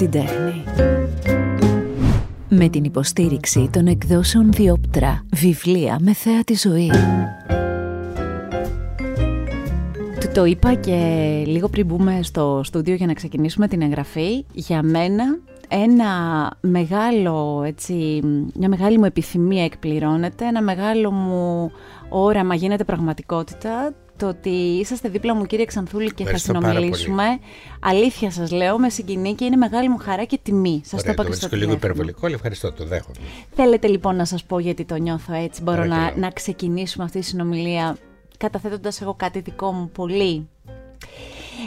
την τέχνη. Με την υποστήριξη των εκδόσεων Διόπτρα, βιβλία με θέα τη ζωή. Το είπα και λίγο πριν μπούμε στο στούντιο για να ξεκινήσουμε την εγγραφή. Για μένα ένα μεγάλο, έτσι, μια μεγάλη μου επιθυμία εκπληρώνεται, ένα μεγάλο μου όραμα γίνεται πραγματικότητα το ότι είσαστε δίπλα μου κύριε Ξανθούλη και θα συνομιλήσουμε. Αλήθεια σας λέω, με συγκινεί και είναι μεγάλη μου χαρά και τιμή. Σας Ωραία, το είπα και στο λίγο υπερβολικό, αλλά ευχαριστώ, το δέχομαι. Θέλετε λοιπόν να σας πω γιατί το νιώθω έτσι. Μπορώ να, να ξεκινήσουμε αυτή τη συνομιλία καταθέτοντας εγώ κάτι δικό μου πολύ.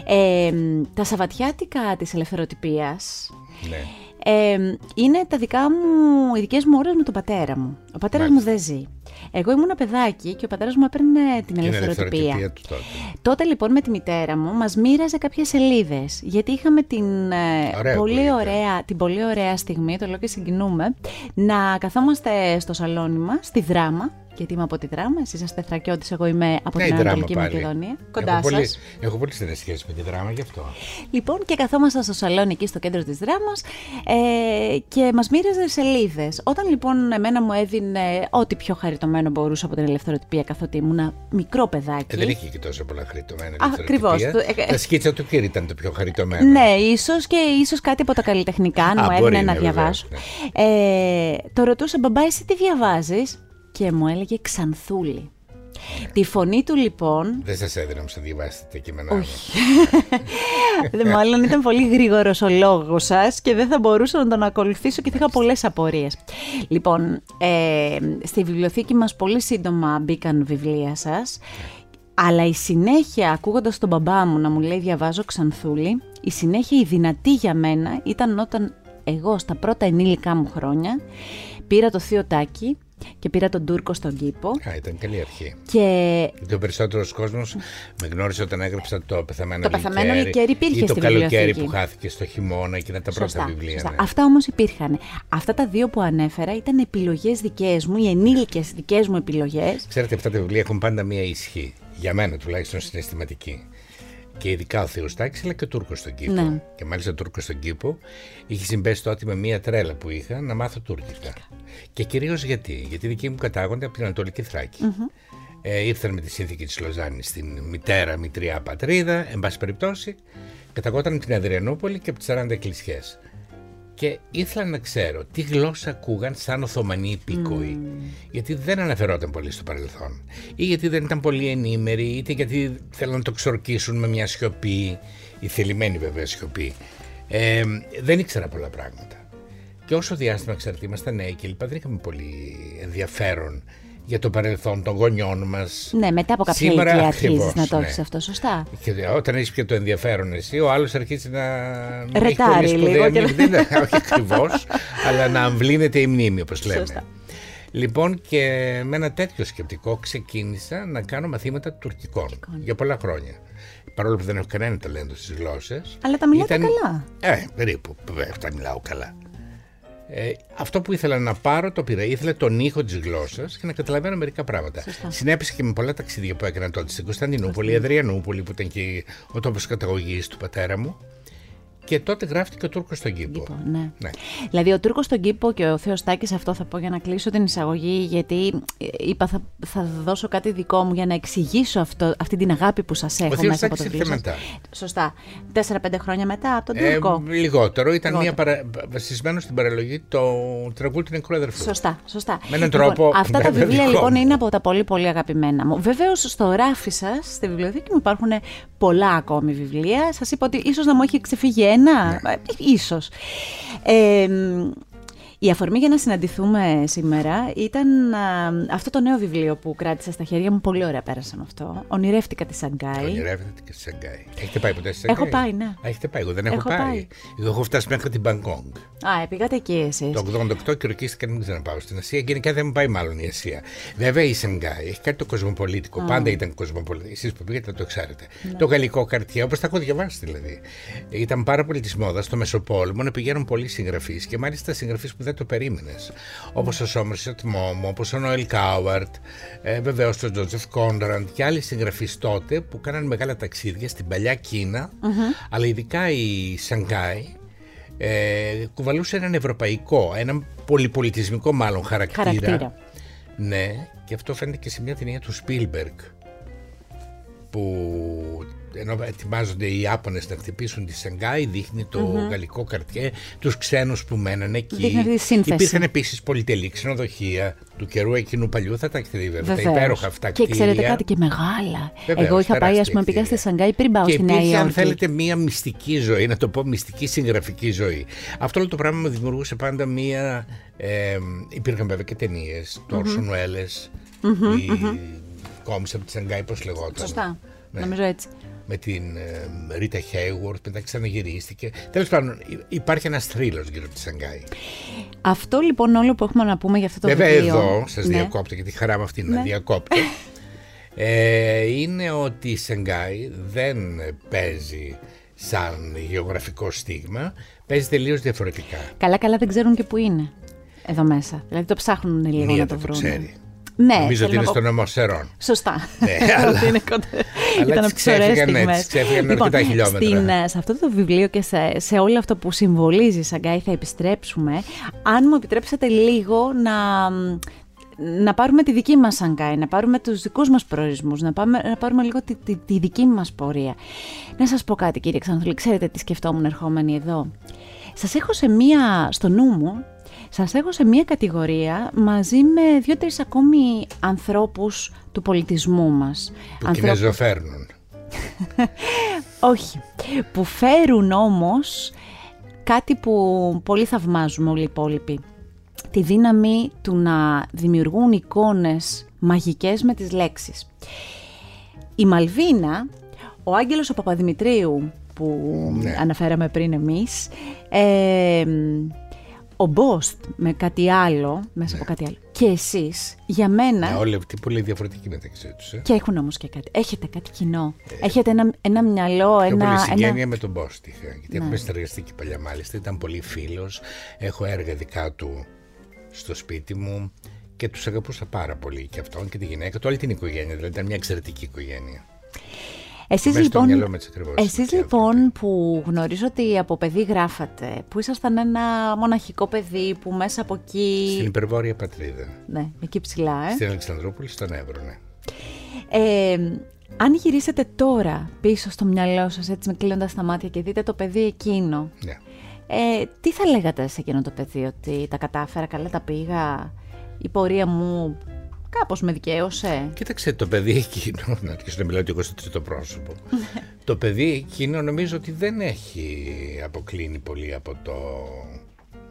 Ε, τα Σαββατιάτικα της ελευθεροτυπίας ναι. ε, είναι τα δικά μου, οι δικές μου ώρες με τον πατέρα μου. Ο πατέρας μου δεν ζει. Εγώ ήμουν παιδάκι και ο πατέρας μου έπαιρνε την ελευθεροτυπία. του τότε. τότε λοιπόν με τη μητέρα μου μας μοίραζε κάποιες σελίδες γιατί είχαμε την, ε, πολύ ωραία, την πολύ ωραία στιγμή, το λέω και συγκινούμε, να καθόμαστε στο σαλόνι μας, στη δράμα, γιατί είμαι από τη Δράμα, εσείς είστε Θρακιώτη, εγώ είμαι από ναι, την Ανατολική Μακεδονία. Κοντά σας. Πολύ, έχω πολύ στενές σχέσεις με τη Δράμα γι' αυτό. Λοιπόν, και καθόμασταν στο σαλόνι εκεί στο κέντρο της Δράμας ε, και μας μοίραζε σελίδες. Όταν λοιπόν εμένα μου έδινε ό,τι πιο χαριτωμένο μπορούσα από την ελευθεροτυπία, καθότι ήμουν μικρό παιδάκι. Ε, δεν είχε και τόσο πολλά χαριτωμένα. Ακριβώς. Ε, τα σκίτσα του Κύρι ήταν το πιο χαριτωμένο. Ναι, ίσως και ίσως κάτι από τα καλλιτεχνικά, αν μου έδινε να διαβάσω. Ναι. Ε, το ρωτούσα, μπαμπά, εσύ τι διαβάζεις; Και μου έλεγε Ξανθούλη. Τη φωνή του λοιπόν. Δεν σας έδινα να μου διαβάσετε τα κείμενά Όχι. Μάλλον ήταν πολύ γρήγορος ο λόγος σας και δεν θα μπορούσα να τον ακολουθήσω και θα είχα πολλές απορίες. Λοιπόν, ε, στη βιβλιοθήκη μας πολύ σύντομα μπήκαν βιβλία σας. Αλλά η συνέχεια, ακούγοντας τον μπαμπά μου να μου λέει διαβάζω Ξανθούλη, η συνέχεια η δυνατή για μένα ήταν όταν εγώ στα πρώτα ενήλικά μου χρόνια πήρα το θείο Τάκη και πήρα τον Τούρκο στον κήπο. Α, ήταν καλή αρχή. Και... Γιατί ο περισσότερος κόσμος με γνώρισε όταν έγραψα το Πεθαμένο Το Πεθαμένο Λικέρι υπήρχε ή το Καλοκαίρι που χάθηκε στο χειμώνα και είναι τα πρώτα σωστά, βιβλία. Σωστά. Ναι. Αυτά όμως υπήρχαν. Αυτά τα δύο που ανέφερα ήταν επιλογές δικές μου, οι ενήλικες δικές μου επιλογές. Ξέρετε, αυτά τα βιβλία έχουν πάντα μία ισχύ. Για μένα τουλάχιστον συναισθηματική και ειδικά ο Θεός Τάκη, αλλά και ο Τούρκος στον κήπο. Ναι. Και μάλιστα ο Τούρκος στον κήπο είχε συμπέσει τότε με μία τρέλα που είχα να μάθω τουρκικά. Και κυρίως γιατί, γιατί δικοί μου κατάγονται από την Ανατολική Θράκη. Mm-hmm. Ε, ήρθαν με τη σύνθηκη της Λοζάνης στην μητέρα, μητριά πατρίδα, εν πάση περιπτώσει, καταγόταν την Αδριανούπολη και από τις 40 εκκλησιές και ήθελα να ξέρω τι γλώσσα ακούγαν σαν Οθωμανοί υπήκοοι. Γιατί δεν αναφερόταν πολύ στο παρελθόν. Ή γιατί δεν ήταν πολύ ενήμεροι, είτε γιατί θέλουν να το ξορκίσουν με μια σιωπή, η θελημένη βέβαια σιωπή. Ε, δεν ήξερα πολλά πράγματα. Και όσο διάστημα ξέρετε, ήμασταν νέοι και λοιπά, δεν είχαμε πολύ ενδιαφέρον για το παρελθόν των γονιών μας. Ναι, μετά από κάποια Σήμερα, ηλικία αρχίζεις να το έχεις ναι. αυτό, σωστά. Και όταν έχεις πια το ενδιαφέρον εσύ, ο άλλος αρχίζει να. Ρετάρει λίγο. Και... Δεν, όχι ακριβώς, αλλά να αμβλύνεται η μνήμη, όπως λέμε. Σωστά. Λοιπόν, και με ένα τέτοιο σκεπτικό ξεκίνησα να κάνω μαθήματα τουρκικών για πολλά χρόνια. Παρόλο που δεν έχω κανένα ταλέντο στις γλώσσες. Αλλά τα μιλάτε ήταν... καλά. Ε, περίπου. Βέβαια, τα μιλάω καλά. Ε, αυτό που ήθελα να πάρω το πήρα. Ήθελα τον ήχο της γλώσσας και να καταλαβαίνω μερικά πράγματα. Συνέπεισε και με πολλά ταξίδια που έκανα τότε στην Κωνσταντινούπολη, Αδριανούπολη, που ήταν και ο τόπος καταγωγής του πατέρα μου. Και τότε γράφτηκε ο Τούρκος στον κήπο. κήπο ναι. ναι. Δηλαδή, ο Τούρκος στον κήπο και ο Θεό Τάκη, αυτό θα πω για να κλείσω την εισαγωγή, γιατί ε, είπα θα, θα δώσω κάτι δικό μου για να εξηγήσω αυτό, αυτή την αγάπη που σας έχω ο μέσα από το βιβλίο. μετά. Σωστά. Τέσσερα-πέντε χρόνια μετά από τον ε, Τούρκο; Λιγότερο. Ήταν μια παρα... βασισμένο στην παραλογή το τραγούδι του νεκρού αδερφού. Σωστά. σωστά. Με έναν λοιπόν, τρόπο. Αυτά τα βιβλία λοιπόν είναι από τα πολύ πολύ αγαπημένα μου. Βεβαίως στο ράφι σας, στη βιβλιοθήκη μου υπάρχουν πολλά ακόμη βιβλία. Σας είπα ότι ίσως να μου έχει ξεφύγει ένα, ναι. ίσως. Ε, η αφορμή για να συναντηθούμε σήμερα ήταν α, αυτό το νέο βιβλίο που κράτησα στα χέρια μου. Πολύ ωραία πέρασα με αυτό. Ονειρεύτηκα τη Σαγκάη. Ονειρεύτηκα τη Σαγκάη. Έχετε πάει ποτέ στη Σαγκάη. Έχω πάει, ναι. Α, έχετε πάει. Εγώ δεν έχω, έχω πάει. πάει. Εγώ έχω φτάσει μέχρι την Μπαγκόγκ. Α, πήγατε εκεί εσείς. Το 88 και ορκίστηκα να μην ξαναπάω στην Ασία. Γενικά δεν μου πάει μάλλον η Ασία. Βέβαια η Σαγκάη έχει κάτι το κοσμοπολίτικο. Mm. Πάντα ήταν κοσμοπολίτικο. Εσείς που πήγατε το ξέρετε. Ναι. Το γαλλικό καρτιέ, όπως τα έχω διαβάσει δηλαδή. Ήταν πάρα πολύ της μόδας στο Μεσοπόλεμο να πηγαίνουν πολλοί συγγραφείς και μάλιστα συγγραφείς που δεν το περίμενες. Όπως ο Σόμερσετ Μομ, όπως ο Νόελ Κάουαρντ, ε, βεβαίως ο Τζόζεφ Κόνραντ και άλλοι συγγραφείς τότε που κάναν μεγάλα ταξίδια στην παλιά Κίνα, mm-hmm. αλλά ειδικά η Σανγκάη ε, κουβαλούσε έναν ευρωπαϊκό, έναν πολυπολιτισμικό μάλλον χαρακτήρα. Χαρακτήρα. Ναι, και αυτό φαίνεται και σε μια ταινία του Spielberg που ενώ ετοιμάζονται οι Ιάπωνες να χτυπήσουν τη Σενγκάη, δείχνει το γαλλικό καρτιέ, τους ξένους που μέναν εκεί. Δείχνει τη σύνθεση. Υπήρχαν επίσης πολυτελή ξενοδοχεία του καιρού εκείνου παλιού, θα τα έχετε δει βέβαια, τα Βεβαίως. υπέροχα αυτά Και κτίρια. ξέρετε κάτι και μεγάλα. Βεβαίως, Εγώ είχα πάει, ας τεράστια πούμε, πήγα στη κτίρια. Σανγκάη πριν πάω και στη Νέα υπήρχε, αν Υόρκη. θέλετε, μία μυστική ζωή, να το πω μυστική συγγραφική ζωή. Αυτό όλο το πράγμα μου δημιουργούσε πάντα μία. Ε, υπήρχαν βέβαια και ταινίες, το Orson Welles, η κόμισα από τη Σανγκάη, πώς λεγόταν. Σωστά. Ναι. Νομίζω έτσι. Με την ε, Ρίτα Χέιουαρτ, μετά ξαναγυρίστηκε. Τέλος πάντων, υ- υπάρχει ένας θρύλος γύρω από τη Σανγκάη. Αυτό λοιπόν όλο που έχουμε να πούμε για αυτό το Βέβαια, βιβλίο. εδώ σας Ναι. διακόπτω γιατί χαρά με αυτή να Ναι. διακόπτω. Ε, είναι ότι η Σενγκάη δεν παίζει σαν γεωγραφικό στίγμα, παίζει τελείως διαφορετικά. Καλά, καλά δεν ξέρουν και που είναι. Εδώ μέσα. Δηλαδή το ψάχνουν λίγο Μία να το δεν το βρουν. ξέρει. Ναι, Νομίζω ότι θέλω είναι να πω- στον νομό Σερών. Σωστά. Ναι, αλλά- Ότι είναι κοντά. Αλλά Ήταν τις από τις ωραίες ξέφυγαν έτσι, στιγμές. ξέφυγαν Λοιπόν, αρκετά χιλιόμετρα. Στην, ε, σε αυτό το βιβλίο και σε, σε όλο αυτό που συμβολίζει η Σαγκάη θα επιστρέψουμε. Αν μου επιτρέψετε λίγο να, να πάρουμε τη δική μας Σαγκάη, να πάρουμε τους δικούς μας προορισμούς, να, πάμε, να πάρουμε λίγο τη, τη, τη δική μας πορεία. Να σας πω κάτι κύριε Ξανθούλη, ξέρετε τι σκεφτόμουν ερχόμενη εδώ. Σας έχω σε μία, στο νου μου, σας έχω σε μία κατηγορία μαζί με δύο-τρεις ακόμη ανθρώπους του πολιτισμού μας. Που Ανθρώπους- κινεζοφέρνουν. όχι. Που φέρουν όμως κάτι που πολύ θαυμάζουμε όλοι οι υπόλοιποι. Τη δύναμη του να δημιουργούν εικόνες μαγικές με τις λέξεις. Η Μαλβίνα, ο Άγγελος ο Παπαδημητρίου που Ναι. αναφέραμε πριν εμείς, ε, ο Μπόστ με κάτι άλλο, μέσα από κάτι άλλο, και εσείς, για μένα, Ναι, όλοι αυτοί πολύ διαφορετικοί μεταξύ τους. Ε. και έχουν όμως και κάτι. Έχετε κάτι κοινό. Έχετε ένα, ένα μυαλό, Πιο ένα. πολύ συγγένεια ένα... με τον Μπόστη είχα, γιατί Ναι. έχουμε συνεργαστεί και παλιά μάλιστα. Ήταν πολύ φίλος, έχω έργα δικά του στο σπίτι μου και τους αγαπούσα πάρα πολύ και αυτόν και τη γυναίκα του, όλη την οικογένεια, δηλαδή ήταν μια εξαιρετική οικογένεια. Εσείς Μέσα στο λοιπόν, μυαλό με τις ακριβώς εσείς οι λοιπόν που γνωρίζω ότι από παιδί γράφατε, που ήσασταν ένα μοναχικό παιδί που μέσα από εκεί... Στην υπερβόρεια πατρίδα, Ναι, εκεί ψηλά, ε. στην Αλεξανδρούπολη, στον Εύρο, ναι. ε αν γυρίσετε τώρα πίσω στο μυαλό σας, έτσι με κλείνοντας τα μάτια και δείτε το παιδί εκείνο, ναι. ε, τι θα λέγατε σε εκείνο το παιδί, ότι τα κατάφερα, καλά τα πήγα, η πορεία μου κάπως με δικαίωσε. Κοίταξε το παιδί εκείνο, να αρχίσω να μιλάω και εγώ στο τρίτο πρόσωπο. το παιδί εκείνο νομίζω ότι δεν έχει αποκλίνει πολύ από το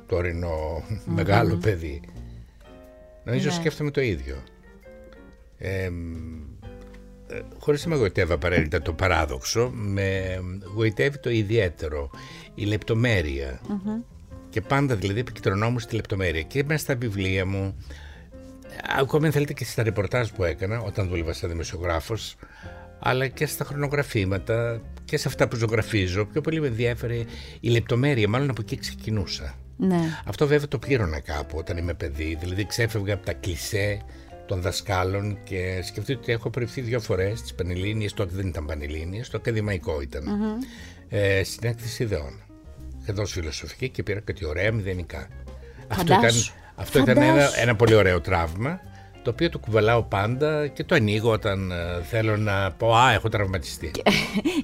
τωρινό μεγάλο παιδί. Νομίζω Ναι. σκέφτομαι το ίδιο. Ε, ε, χωρίς να με γοητεύει απαραίτητα το παράδοξο, με γοητεύει το ιδιαίτερο, η λεπτομέρεια. Και πάντα δηλαδή επικεντρωνόμουν στη λεπτομέρεια. Και μέσα στα βιβλία μου, ακόμη αν θέλετε και στα ρεπορτάζ που έκανα όταν δούλευα σαν δημοσιογράφος, αλλά και στα χρονογραφήματα και σε αυτά που ζωγραφίζω, πιο πολύ με ενδιέφερε η λεπτομέρεια, μάλλον από εκεί ξεκινούσα. Ναι. Αυτό βέβαια το πλήρωνα κάπου όταν είμαι παιδί, δηλαδή ξέφευγα από τα κλισέ των δασκάλων και σκεφτείτε ότι έχω προηθεί δύο φορές τις Πανελλήνιες, τότε δεν ήταν Πανελλήνιες, το ακαδημαϊκό ήταν, ε, στην έκθεση ιδεών. Είχα δώσει φιλοσοφική και πήρα κάτι ωραία μηδενικά. Αυτό ήταν, Φαντάσου. αυτό ήταν ένα, Φαντάσου. ένα πολύ ωραίο τραύμα, το οποίο το κουβαλάω πάντα και το ανοίγω όταν ε, θέλω να πω «Α, έχω τραυματιστεί».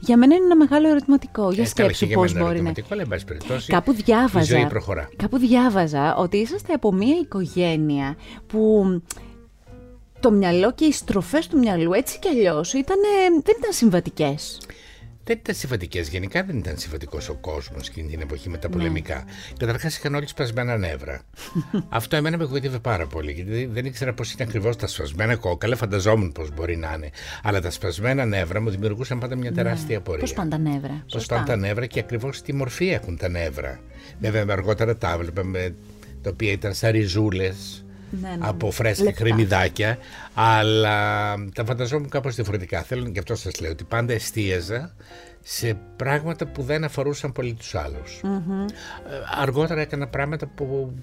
Για μένα είναι ένα μεγάλο ερωτηματικό. Για Ε, καλά, και σκέψου για πώς μένα είναι μπορεί να... ερωτηματικό, αλλά εν πάση περιπτώσει Κάπου διάβαζα. η ζωή προχωρά. Κάπου διάβαζα ότι είσαστε από μια οικογένεια που το μυαλό και οι στροφές του μυαλού έτσι κι αλλιώς ήτανε, δεν ήταν συμβατικές. Δεν ήταν συμβατικές. Γενικά δεν ήταν συμβατικός ο κόσμος εκείνη την εποχή με τα πολεμικά. Ναι. Καταρχάς είχαν όλοι σπασμένα νεύρα. Αυτό εμένα με εγωιτεύε πάρα πολύ. Γιατί δεν ήξερα πώς είναι ακριβώς τα σπασμένα κόκαλα. Φανταζόμουν πώς μπορεί να είναι. Αλλά τα σπασμένα νεύρα μου δημιουργούσαν πάντα μια τεράστια απορία. Πώς πάνε τα νεύρα. Πώς Σωστά. πάνε τα νεύρα και ακριβώς τι μορφή έχουν τα νεύρα. Βέβαια, με αργότερα τα έβλεπα με τα οποία ήταν σαν ριζούλες Ναι, ναι, ναι. από φρέσκα Λεπτά. κρεμμυδάκια, αλλά τα φανταζόμουν κάπως διαφορετικά. Θέλω και αυτό σας λέω ότι πάντα εστίαζα σε πράγματα που δεν αφορούσαν πολύ τους αλλους Ε, Αργότερα έκανα πράγματα που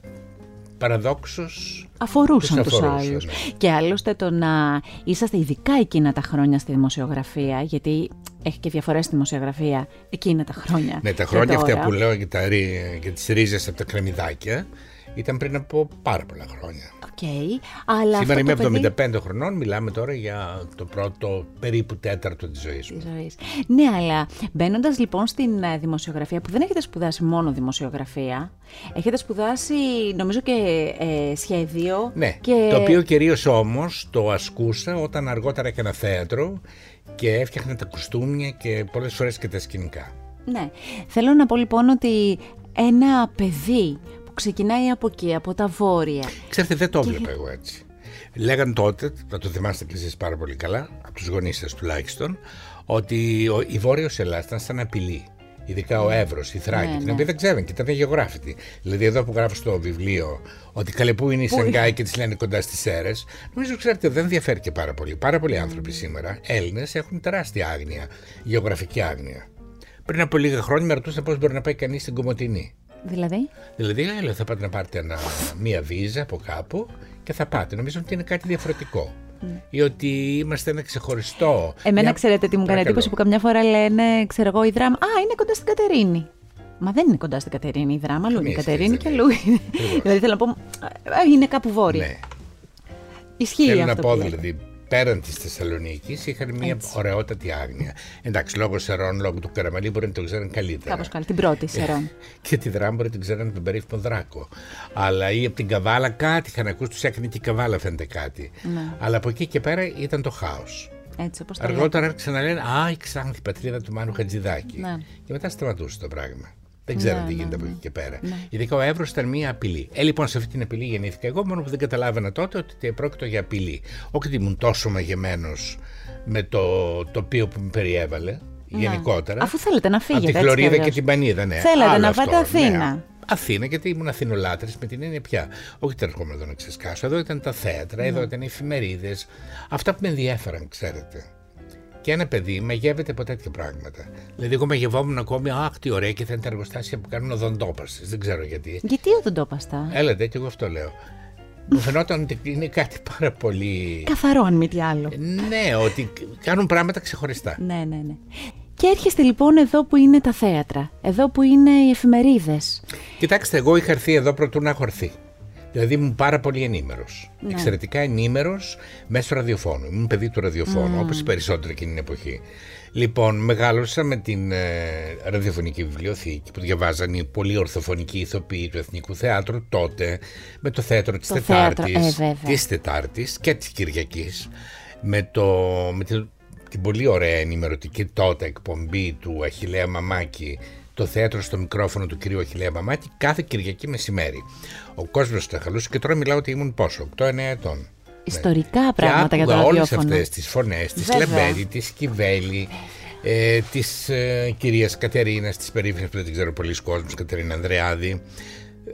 παραδόξως Αφορούσαν Τους τους αφορούσαν, άλλους. ναι. Και άλλωστε το να είσαστε ειδικά εκείνα τα χρόνια στη δημοσιογραφία, γιατί έχει και διαφορές στη δημοσιογραφία εκείνα τα χρόνια. Ναι, τα χρόνια αυτά που λέω για, τα, για τις ρίζες από τα κρεμμυδάκια ήταν πριν από πάρα πολλά χρόνια. Okay, αλλά Σήμερα είμαι 75 παιδί... χρονών, μιλάμε τώρα για το πρώτο περίπου τέταρτο της ζωής μου. Ζωής. Ναι, αλλά μπαίνοντας λοιπόν στην ε, δημοσιογραφία, που δεν έχετε σπουδάσει μόνο δημοσιογραφία, έχετε σπουδάσει νομίζω και ε, σχέδιο. Ναι, και... το οποίο κυρίως όμως το ασκούσα όταν αργότερα έκανα θέατρο και έφτιαχνα τα κουστούμια και πολλές φορές και τα σκηνικά. Ναι. Θέλω να πω λοιπόν ότι ένα παιδί ξεκινάει από εκεί, από τα βόρεια. Ξέρετε, δεν το έβλεπα εγώ έτσι. Λέγαν τότε, θα το θυμάστε και εσείς πάρα πολύ καλά, από τους γονείς σας τουλάχιστον, ότι η Βόρειος Ελλάδας ήταν σαν απειλή. Ειδικά ο Εύρος, η Θράκη, ναι, την ναι. οποία δεν ξέρουν και ήταν γεωγράφητη. Δηλαδή, εδώ που γράφω στο βιβλίο ότι καλέ που είναι η Σενγκάη και τις λένε κοντά στις αίρε, νομίζω ξέρετε δεν ενδιαφέρει και πάρα πολύ. Πάρα πολλοί άνθρωποι σήμερα, Έλληνες, έχουν τεράστια άγνοια, γεωγραφική άγνοια. Πριν από λίγα χρόνια με ρωτούσαν πώς μπορεί να πάει κανείς στην Κομωτινή. Δηλαδή; Δηλαδή, λέω, θα πάτε να πάρετε ένα, μία βίζα από κάπου και θα πάτε. Νομίζω ότι είναι κάτι διαφορετικό. Mm. Ή ότι είμαστε ένα ξεχωριστό. Εμένα, μια... ξέρετε τι μου κάνει εντύπωση που καμιά φορά λένε, ξέρω εγώ, η δράμα. Α, είναι κοντά στην Κατερίνη. Μα δεν είναι κοντά στην Κατερίνη η δράμα, αλλού είναι η Κατερίνη και αλλού είναι. δηλαδή θέλω να πω. Είναι κάπου βόρεια. Ναι. Ισχύει Θέλω αυτό. να πω δηλαδή, πέραν της Θεσσαλονίκης είχαν μια Έτσι. ωραιότατη άγνοια. Εντάξει, λόγω Σερών, λόγω του Καραμαλή μπορεί να το ξέρουν καλύτερα. Κάπως καλή, την πρώτη Σερών. και τη δράμα μπορεί να την ξέρουν τον περίφημο Δράκο. Αλλά ή από την Καβάλα κάτι είχαν ακούσει, τους έκανε και η Καβάλα φαίνεται κάτι. Ναι. Αλλά από εκεί και πέρα ήταν το χάος. Έτσι, όπως Αργότερα άρχισαν να λένε Α, η Ξάνθη πατρίδα του Μάνου Χατζηδάκη. Ναι. Και μετά σταματούσε το πράγμα. Δεν ξέρω ναι, τι γίνεται ναι, από εκεί και πέρα. Ναι. Ειδικά ο Εύρο ήταν μια απειλή. Ε, λοιπόν, σε αυτή την απειλή γεννήθηκα εγώ, μόνο που δεν καταλάβαινα τότε ότι πρόκειται για απειλή. Όχι ότι ήμουν τόσο μαγεμένος με το τοπίο που με περιέβαλε, ναι. γενικότερα. Αφού θέλετε να φύγετε. Από τη Χλωρίδα και την Πανίδα, ναι. Θέλετε να πάτε Αθήνα. Ναι. Αθήνα, γιατί ήμουν Αθηνολάτρης με την έννοια πια. Όχι ότι έρχομαι εδώ να ξεσκάσω. Εδώ ήταν τα θέατρα, εδώ ήταν οι εφημερίδες. Αυτά που με ενδιέφεραν, ξέρετε. Και ένα παιδί μαγεύεται από τέτοια πράγματα. Δηλαδή, εγώ μαγευόμουν ακόμη, Αχ, τι ωραία και θα είναι τα εργοστάσια που κάνουν οδοντόπαστες. Δεν ξέρω γιατί. Γιατί οδοντόπαστα; Έλατε, και εγώ αυτό λέω. Μου φαινόταν ότι είναι κάτι πάρα πολύ. Καθαρό, αν μη τι άλλο. Ναι, ότι κάνουν πράγματα ξεχωριστά. Ναι, ναι, ναι. Και έρχεστε λοιπόν εδώ που είναι τα θέατρα, εδώ που είναι οι εφημερίδες. Κοιτάξτε, εγώ είχα έρθει εδώ πρωτού να έχω έρθει. Δηλαδή ήμουν πάρα πολύ ενήμερος. Ναι. Εξαιρετικά ενήμερος μέσω ραδιοφώνου. Ήμουν παιδί του ραδιοφώνου, mm. όπως οι περισσότεροι εκείνη την εποχή. Λοιπόν, μεγάλωσα με την ε, ραδιοφωνική βιβλιοθήκη που διαβάζαν οι πολύ ορθοφωνικοί ηθοποιοί του Εθνικού Θεάτρου τότε, με το θέατρο της Τετάρτης, ε, της Τετάρτης και της Κυριακής, με, το, με την, την πολύ ωραία ενημερωτική τότε εκπομπή του Αχηλέα Μαμάκη το θέατρο στο μικρόφωνο του κυρίου Αχιλέα Μαμάκη κάθε Κυριακή μεσημέρι. Ο κόσμος το χαλούσε και τώρα μιλάω ότι ήμουν πόσο, 8-9 ετών. Ιστορικά ναι. πράγματα για το ραδιόφωνο. όλες αυτές τις φωνές, τη Λεμπέδη, τη Κιβέλη, ε, τη ε, κυρία Κατερίνας, τη περίφημη που δεν την ξέρω πολλοί κόσμος, Κατερίνα Ανδρεάδη.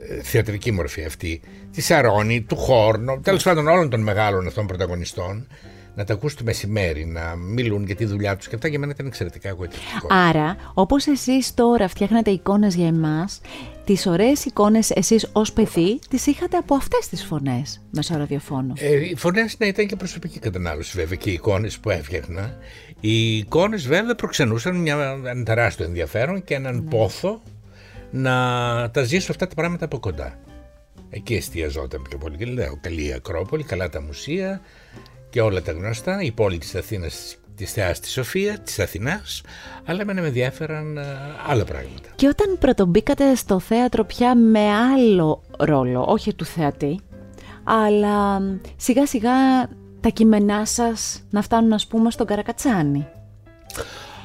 Ε, θεατρική μορφή αυτή, τη Σαρώνη, του Χόρνο, τέλος πάντων όλων των μεγάλων αυτών πρωταγωνιστών να τα ακούς το μεσημέρι, να μιλούν για τη δουλειά τους και αυτά για μένα ήταν εξαιρετικά εγωιτευτικό. Άρα, όπως εσείς τώρα φτιάχνετε εικόνες για εμάς, τις ωραίες εικόνες εσείς ως παιδί τις είχατε από αυτές τις φωνές μέσω ραδιοφώνου; Ε, οι φωνές να ήταν και προσωπική κατανάλωση βέβαια και οι εικόνες που έφτιαχνα. Οι εικόνες βέβαια προξενούσαν μια, ένα τεράστιο ενδιαφέρον και έναν ναι. πόθο να τα ζήσω αυτά τα πράγματα από κοντά. Εκεί εστιαζόταν πιο πολύ. Λέω, καλή η Ακρόπολη, καλά τα μουσεία, και όλα τα γνωστά, η πόλη της Αθήνας της Θεάς της Σοφίας, της Αθηνάς, αλλά εμένα με ενδιαφέραν ε, άλλα πράγματα. Και όταν πρωτομπήκατε στο θέατρο πια με άλλο ρόλο, όχι του θεατή, αλλά σιγά σιγά τα κείμενά σας να φτάνουν ας πούμε στον Καρακατσάνη;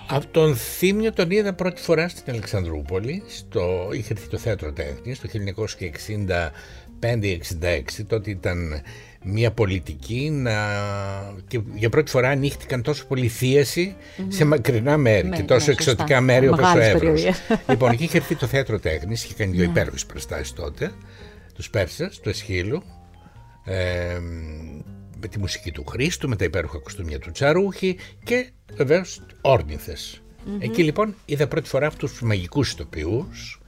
Από τον Θήμιο τον είδα πρώτη φορά στην Αλεξανδρούπολη, στο, είχε έρθει το θέατρο τέχνης το 1965-66, τότε ήταν μια πολιτική να... και για πρώτη φορά ανοίχτηκαν τόσο πολύ σε μακρινά μέρη ναι, και τόσο ναι, εξωτικά μέρη όπως ο Εύρος. λοιπόν, εκεί είχε έρθει το θέατρο τέχνης, είχε κάνει δύο ναι. υπέροχες πραστάσεις τότε, τους Πέρσες, του Εσχύλου, ε, με τη μουσική του Χρήστου, με τα υπέροχα κοστούμια του Τσαρούχη και βεβαίως όρνηθες. Εκεί λοιπόν είδα πρώτη φορά αυτούς τους μαγικούς ηθοποιούς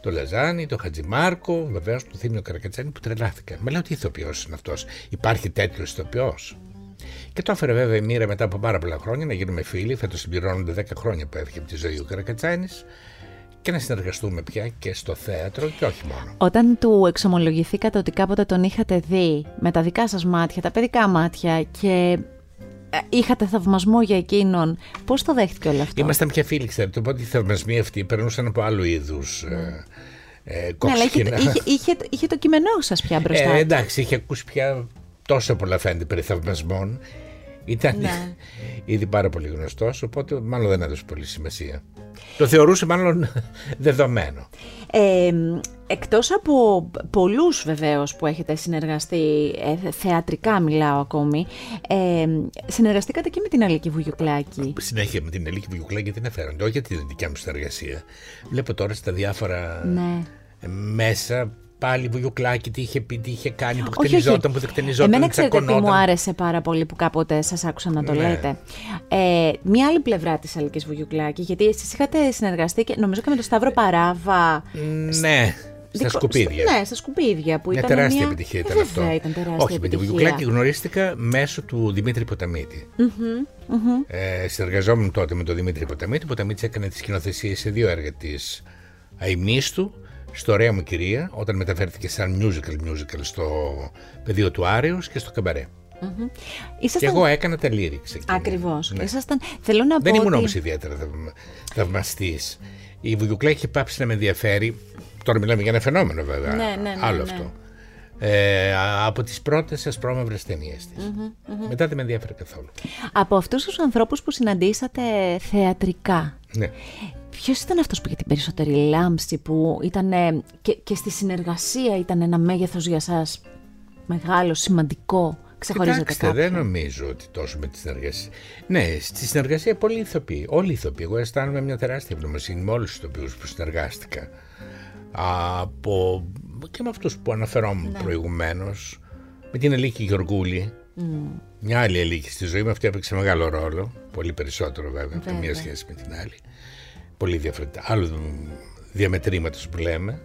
το Λαζάνι, το Χατζημάρκο, βεβαίως το Θήμιο Καρακατσάνη που τρελάθηκα. Με λέω τι ηθοποιός είναι αυτός. Υπάρχει τέτοιος ηθοποιός; Και το έφερε βέβαια η μοίρα μετά από πάρα πολλά χρόνια να γίνουμε φίλοι. Φέτος συμπληρώνονται 10 χρόνια που έφυγε από τη ζωή ο Καρακατσάνη και να συνεργαστούμε πια και στο θέατρο και όχι μόνο. Όταν του εξομολογηθήκατε ότι κάποτε τον είχατε δει με τα δικά σας μάτια, τα παιδικά μάτια και ε, είχατε θαυμασμό για εκείνον, πώς το δέχτηκε όλο αυτό; Ήμασταν πια φίλοι, ξέρετε, οπότε οι θαυμασμοί αυτοί περνούσαν από άλλου είδους ε, ε, ναι, αλλά είχε, είχε, είχε, είχε, το κειμενό σας πια μπροστά. Ε, εντάξει, είχε ακούσει πια τόσο πολλά φαίνεται περί θαυμασμών. Ήταν ναι. ήδη πάρα πολύ γνωστός, οπότε μάλλον δεν έδωσε πολύ σημασία. Το θεωρούσε μάλλον δεδομένο. Ε, εκτός από πολλούς βεβαίως που έχετε συνεργαστεί, ε, θεατρικά μιλάω ακόμη, ε, συνεργαστήκατε και με την Αλίκη Βουγιουκλάκη. Συνέχεια με την Αλίκη Βουγιουκλάκη δεν έφεραν, όχι για την δικιά μου συνεργασία. Βλέπω τώρα στα διάφορα ναι. μέσα πάλι βουγιουκλάκι, τι είχε πει, τι είχε κάνει, που κτενιζόταν, που δεν κτενιζόταν. Εμένα ξέρετε τι μου άρεσε πάρα πολύ που κάποτε σας άκουσα να το ναι. λέτε. Ε, μια άλλη πλευρά της Αλικής Βουγιουκλάκη, γιατί εσείς είχατε συνεργαστεί και νομίζω και με τον Σταύρο Παράβα. Ναι. Στα σκουπίδια. Ναι, στα σκουπίδια. Που μια ήταν τεράστια μια... επιτυχία ήταν αυτό. Ήταν τεράστια Όχι, με τη Βουγιουκλάκη γνωρίστηκα μέσω του Δημήτρη Ποταμίτη. Mm-hmm, mm-hmm. Ε, συνεργαζόμουν τότε με τον Δημήτρη Ποταμίτη. Ο Ποταμίτης έκανε τις σκηνοθεσίες σε δύο έργα της Αϊμίστου στο Ωραία μου κυρία, όταν μεταφέρθηκε σαν musical musical στο πεδίο του Άρεος και στο καμπαρέ. Mm-hmm. Και εγώ έκανα τα lyrics Ακριβώς. Ναι. Ήσασταν... Θέλω να Δεν πω ήμουν ότι... όμως ιδιαίτερα θαυμαστής. Η Βουγιουκλά είχε πάψει να με ενδιαφέρει. Τώρα μιλάμε για ένα φαινόμενο βέβαια. Ναι, ναι, ναι, Άλλο ναι. αυτό. Ε, από τις πρώτες ασπρόμαυρες ταινίες της. Mm-hmm, mm-hmm. Μετά δεν με ενδιαφέρει καθόλου. Από αυτούς τους ανθρώπους που συναντήσατε θεατρικά, Ναι. Ποιος ήταν αυτός που είχε την περισσότερη λάμψη, που ήταν και, και στη συνεργασία ήταν ένα μέγεθος για εσά μεγάλο, σημαντικό. Ξεχωρίζετε Κοιτάξτε, κάποιον. δεν νομίζω ότι τόσο με τη συνεργασία. Ναι, στη συνεργασία πολλοί ηθοποιοί. Όλοι οι ηθοποιοί. Εγώ αισθάνομαι μια τεράστια ευγνωμοσύνη με όλους τους ηθοποιούς που συνεργάστηκα. Από... και με αυτούς που αναφερόμουν Ναι. προηγουμένως. Με την Ελίκη Γεωργούλη. Μια άλλη Ελίκη στη ζωή μου, αυτή έπαιξε μεγάλο ρόλο. Πολύ περισσότερο βέβαια, Βέβαια. καμία σχέση με την άλλη. Πολύ διαφορετικά. Άλλο διαμετρήματο που λέμε.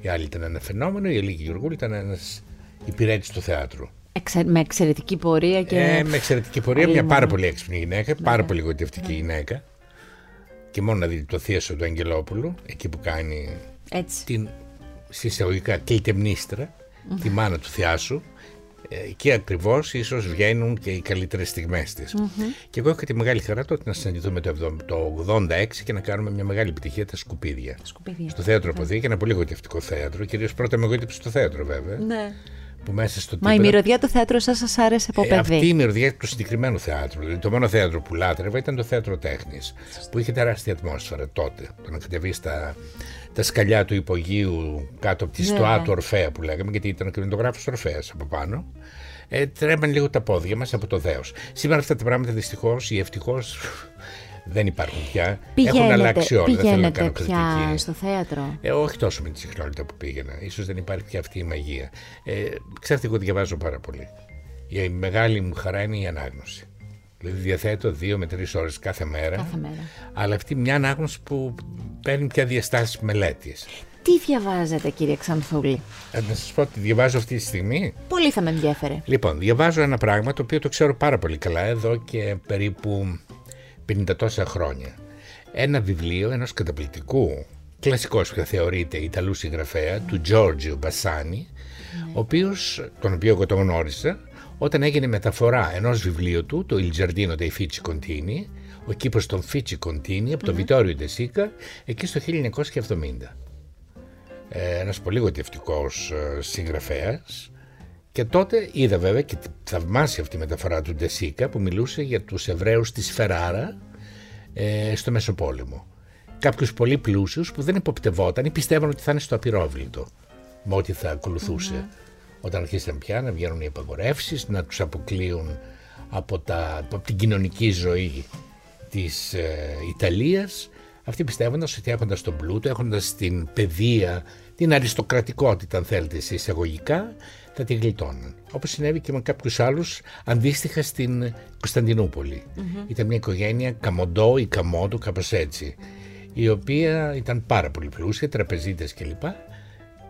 Η άλλη ήταν ένα φαινόμενο, η Ελίκη Γεωργούλη ήταν ένας υπηρέτης του θεάτρου. Εξε- με εξαιρετική πορεία και. Ε, με εξαιρετική πορεία, μια Αλλήμον. πάρα πολύ έξυπνη γυναίκα, πάρα Ναι. πολύ γοητευτική γυναίκα. Και μόνο να δείτε το θείασο του Αγγελόπουλου, εκεί που κάνει Έτσι. την συσσαγωγικά κλειτεμνίστρα, τη μάνα του θειάσου. Ε, Εκεί ακριβώς ίσως βγαίνουν και οι καλύτερες στιγμές της. Και εγώ είχα τη μεγάλη χαρά τότε να συναντηθούμε το 70 το 86 και να κάνουμε μια μεγάλη επιτυχία τα σκουπίδια. Σκουπίδια. Στο θέατρο Ποδία και ένα πολύ γοητευτικό θέατρο. Κυρίως πρώτα με γοήτευσε στο θέατρο βέβαια. Ναι. Που μέσα στο Μα η τίποτα- μυρωδιά του θέατρου σας σας άρεσε από ε, παιδί; αυτή η μυρωδιά του συγκεκριμένου θεάτρου. Δηλαδή, το μόνο θέατρο που λάτρευα ήταν το θέατρο τέχνης. Που είχε τεράστια ατμόσφαιρα τότε. Το να κατεβείς στα τα σκαλιά του υπογείου κάτω από τη Ναι, στοά ναι. του Ορφαία που λέγαμε, γιατί ήταν ο κινηματογράφος Ορφαία από πάνω. Ε, τρέμαν λίγο τα πόδια μας από το δέος. Σήμερα αυτά τα πράγματα δυστυχώς ή ευτυχώς δεν υπάρχουν πια. Έχουν Πηγαίνετε, αλλάξει όλα. Δεν θέλω να πηγαίνετε κάνω πια κριτική. στο θέατρο; Ε, όχι τόσο με τη συχνότητα που πήγαινα. Ίσως δεν υπάρχει πια αυτή η μαγεία. Ε, ξέρετε, εγώ διαβάζω πάρα πολύ. Η μεγάλη μου χαρά είναι η ανάγνωση. Δηλαδή διαθέτω δύο με τρεις ώρες κάθε μέρα. Κάθε μέρα. Αλλά αυτή μια ανάγνωση που παίρνει πια διαστάσεις μελέτης. Τι διαβάζετε κύριε Ξανθούλη; Ε, να σας πω ότι διαβάζω αυτή τη στιγμή. Πολύ θα με ενδιαφέρε. Λοιπόν, διαβάζω ένα πράγμα το οποίο το ξέρω πάρα πολύ καλά εδώ και περίπου 50 τόσα χρόνια. Ένα βιβλίο ενός καταπληκτικού, κλασικός που θεωρείται Ιταλού συγγραφέα, του Giorgio Bassani, ο οποίος, τον οποίο εγώ τον γνώρισα, όταν έγινε μεταφορά ενός βιβλίου του, το Il Giardino dei Fici Contini, ο κήπος των Fici Contini, από το Vittorio De Sica, εκεί στο 1970. Ε, ένας πολύ γοητευτικός ε, συγγραφέας και τότε είδα βέβαια και τη θαυμάσια αυτή η μεταφορά του Ντεσίκα που μιλούσε για τους Εβραίους της Φεράρα ε, στο Μεσοπόλεμο. Κάποιους πολύ πλούσιους που δεν υποπτευόταν ή πιστεύαν ότι θα είναι στο απειρόβλητο με ό,τι θα ακολουθούσε. Όταν αρχίσαν πια να βγαίνουν οι απαγορεύσεις, να τους αποκλείουν από, τα, από την κοινωνική ζωή της ε, Ιταλίας, αυτοί πιστεύοντας ότι έχοντας τον πλούτο, έχοντας την παιδεία, την αριστοκρατικότητα αν θέλετε σε εισαγωγικά, θα τη γλιτώνουν. Όπως συνέβη και με κάποιους άλλους αντίστοιχα στην κωνσταντινουπολη Ήταν μια οικογένεια Καμοντό ή Καμόντο, κάπως έτσι, η οποία ήταν πάρα πολύ πλούσια, τραπεζίτες κλπ.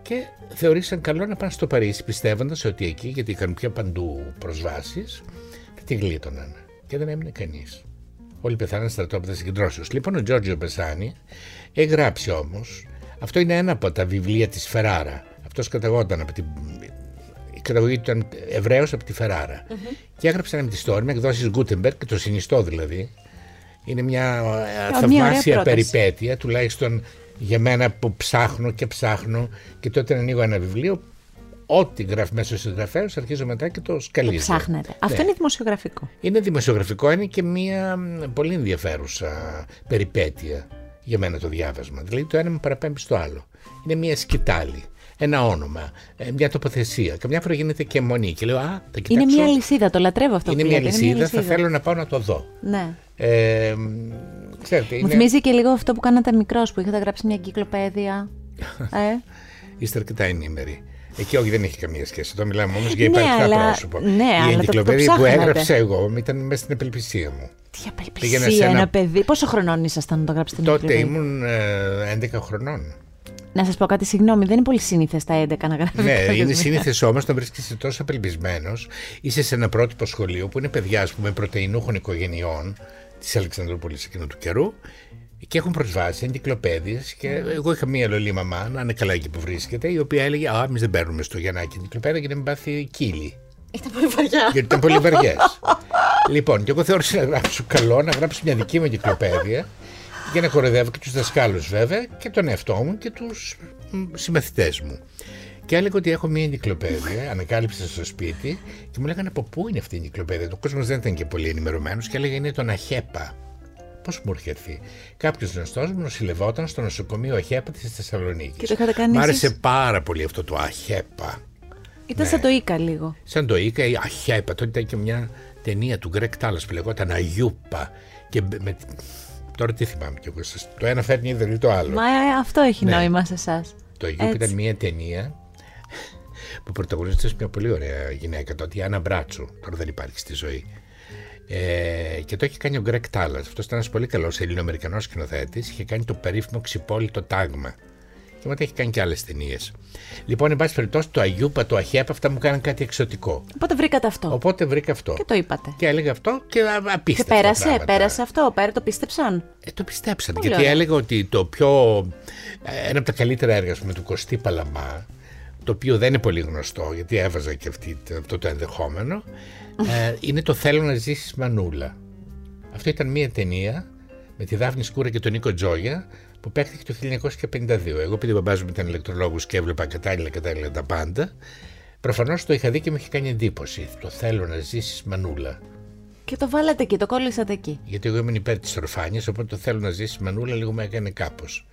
Και θεωρήσαν καλό να πάνε στο Παρίσι πιστεύοντας ότι εκεί, γιατί είχαν πια παντού προσβάσεις, τη γλίτωναν. Και δεν έμεινε κανείς. Όλοι πεθάναν στα στρατόπεδα συγκεντρώσεως. Λοιπόν, ο Τζόρτζιο Μπεσάνη έχει γράψει όμως. Αυτό είναι ένα από τα βιβλία της Φεράρα. Αυτός καταγόταν από την. Η καταγωγή του ήταν Εβραίος από τη Φεράρα. Mm-hmm. Και έγραψε ένα μυθιστόρημα, εκδόσεις Γκούτεμπεργκ και το συνιστό δηλαδή. Είναι μια oh, θαυμάσια περιπέτεια, τουλάχιστον για μένα που ψάχνω και ψάχνω και τότε ανοίγω ένα βιβλίο ό,τι γράφει μέσα στο συγγραφέα, αρχίζω μετά και το σκαλίζω. Το ψάχνετε. Ναι. Αυτό είναι δημοσιογραφικό. Είναι δημοσιογραφικό, είναι και μια πολύ ενδιαφέρουσα περιπέτεια για μένα το διάβασμα. Δηλαδή το ένα με παραπέμπει στο άλλο. Είναι μια σκητάλη. Ένα όνομα, ε, μια τοποθεσία. Καμιά φορά γίνεται και μονή. Και λέω, Α, θα κοιτάξω. Είναι μια λυσίδα, το λατρεύω αυτό. Είναι, μια λυσίδα, είναι μια λυσίδα, θα θέλω να πάω να το δω. Ναι. Ε, ξέρετε, είναι... Μου θυμίζει και λίγο αυτό που κάνατε μικρός, που είχατε γράψει μια κυκλοπαίδεια. ε; Είστε αρκετά ενήμεροι. Εκεί όχι δεν έχει καμία σχέση. Εδώ μιλάμε όμως για υπαρκτά ναι, πρόσωπο. Ναι, η εγκυκλοπαίδεια που έγραψα εγώ ήταν μέσα στην απελπισία μου. Τι απελπισία, ένα... ένα παιδί. Πόσο χρονών ήσασταν να το γράψετε Τότε ήμουν ε, 11 χρονών. Να σας πω κάτι, συγγνώμη, δεν είναι πολύ σύνηθες τα 11 να γράφει. Ναι, είναι σύνηθες όμως να βρίσκεσαι τόσο απελπισμένος. Είσαι σε ένα πρότυπο σχολείο που είναι παιδιά, ας πούμε, πρωτεϊνούχων οικογενειών της Αλεξανδρούπολης εκείνου του καιρού και έχουν προσβάσει εγκυκλοπαίδειε. Και εγώ είχα μία λολή μαμά, να είναι καλά εκεί που βρίσκεται, η οποία έλεγε Α, εμείς δεν παίρνουμε στο Γιαννάκι εγκυκλοπαίδεια για να μην πάθει κύλι. Ήταν πολύ βαριά. Γιατί ήταν πολύ βαριές. λοιπόν, και εγώ θεώρησα να γράψω καλό, να γράψω μια δική μου εγκυκλοπαίδεια για να κοροϊδεύω και τους δασκάλους βέβαια και τον εαυτό μου και τους συμμαθητές μου. Και έλεγα ότι έχω μια εγκυκλοπαίδεια, ανακάλυψα στο σπίτι και μου λέγανε από πού είναι αυτή η εγκυκλοπαίδεια. Ο κόσμος δεν ήταν και πολύ ενημερωμένος και έλεγα είναι τον Αχέπα. Πώς μου είχε έρθει. Κάποιος γνωστός μου νοσηλευόταν στο νοσοκομείο Αχέπα της Θεσσαλονίκης. Και το είχατε κάνει. Μ' άρεσε πάρα πολύ αυτό το Αχέπα. Ήταν ναι. σαν το Ίκα λίγο. Σαν το Ίκα ή Αχέπα. Τότε ήταν και μια ταινία του Γκρέκ Τάλλα που λεγόταν Αγιούπα. Και με... Τώρα τι θυμάμαι κι εγώ. Το ένα φέρνει ήδη το άλλο. Μα ε, αυτό έχει ναι. νόημα σε εσάς. Το Αγιούπα ήταν μια ταινία που πρωταγωνίστησε μια πολύ ωραία γυναίκα τότε, η Άννα Μπράτσου. Τώρα δεν υπάρχει στη ζωή. Ε, και το έχει κάνει ο Γκρέκ Τάλλας. Αυτός ήταν ένας πολύ καλός Ελληνοαμερικανός σκηνοθέτης. Είχε κάνει το περίφημο ξυπόλυτο τάγμα. Και μετά έχει κάνει και άλλες ταινίες. Λοιπόν, εν πάση περιπτώσει, το Αγιούπα, το Αχέπα, αυτά μου κάναν κάτι εξωτικό. Οπότε βρήκατε αυτό. Οπότε βρήκα αυτό. Και το είπατε. Και έλεγα αυτό και απίστευτο. Και πέρασε, πέρασε αυτό. Πέρα το πίστεψαν. Ε, το πιστέψαν. Πολύ γιατί ωραία. έλεγα ότι το πιο. Ε, ένα από τα καλύτερα έργα με του Κωστή Παλαμά, το οποίο δεν είναι πολύ γνωστό, γιατί έβαζα και αυτή, αυτό το ενδεχόμενο, ε, είναι το Θέλω να ζήσει Μανούλα. Αυτό ήταν μια ταινία με τη Δάφνη Σκούρα και τον Νίκο Τζόγια που παίχτηκε το 1952. Εγώ επειδή ο μου ήταν ηλεκτρολόγος και έβλεπα κατάλληλα κατάλληλα τα πάντα, προφανώς το είχα δει και μου είχε κάνει εντύπωση. Το θέλω να ζήσει Μανούλα. Και το βάλατε εκεί, το κόλλησατε εκεί. Γιατί εγώ ήμουν υπέρ της ορφάνειας, οπότε το θέλω να ζήσει Μανούλα λίγο με έκανε κάπως.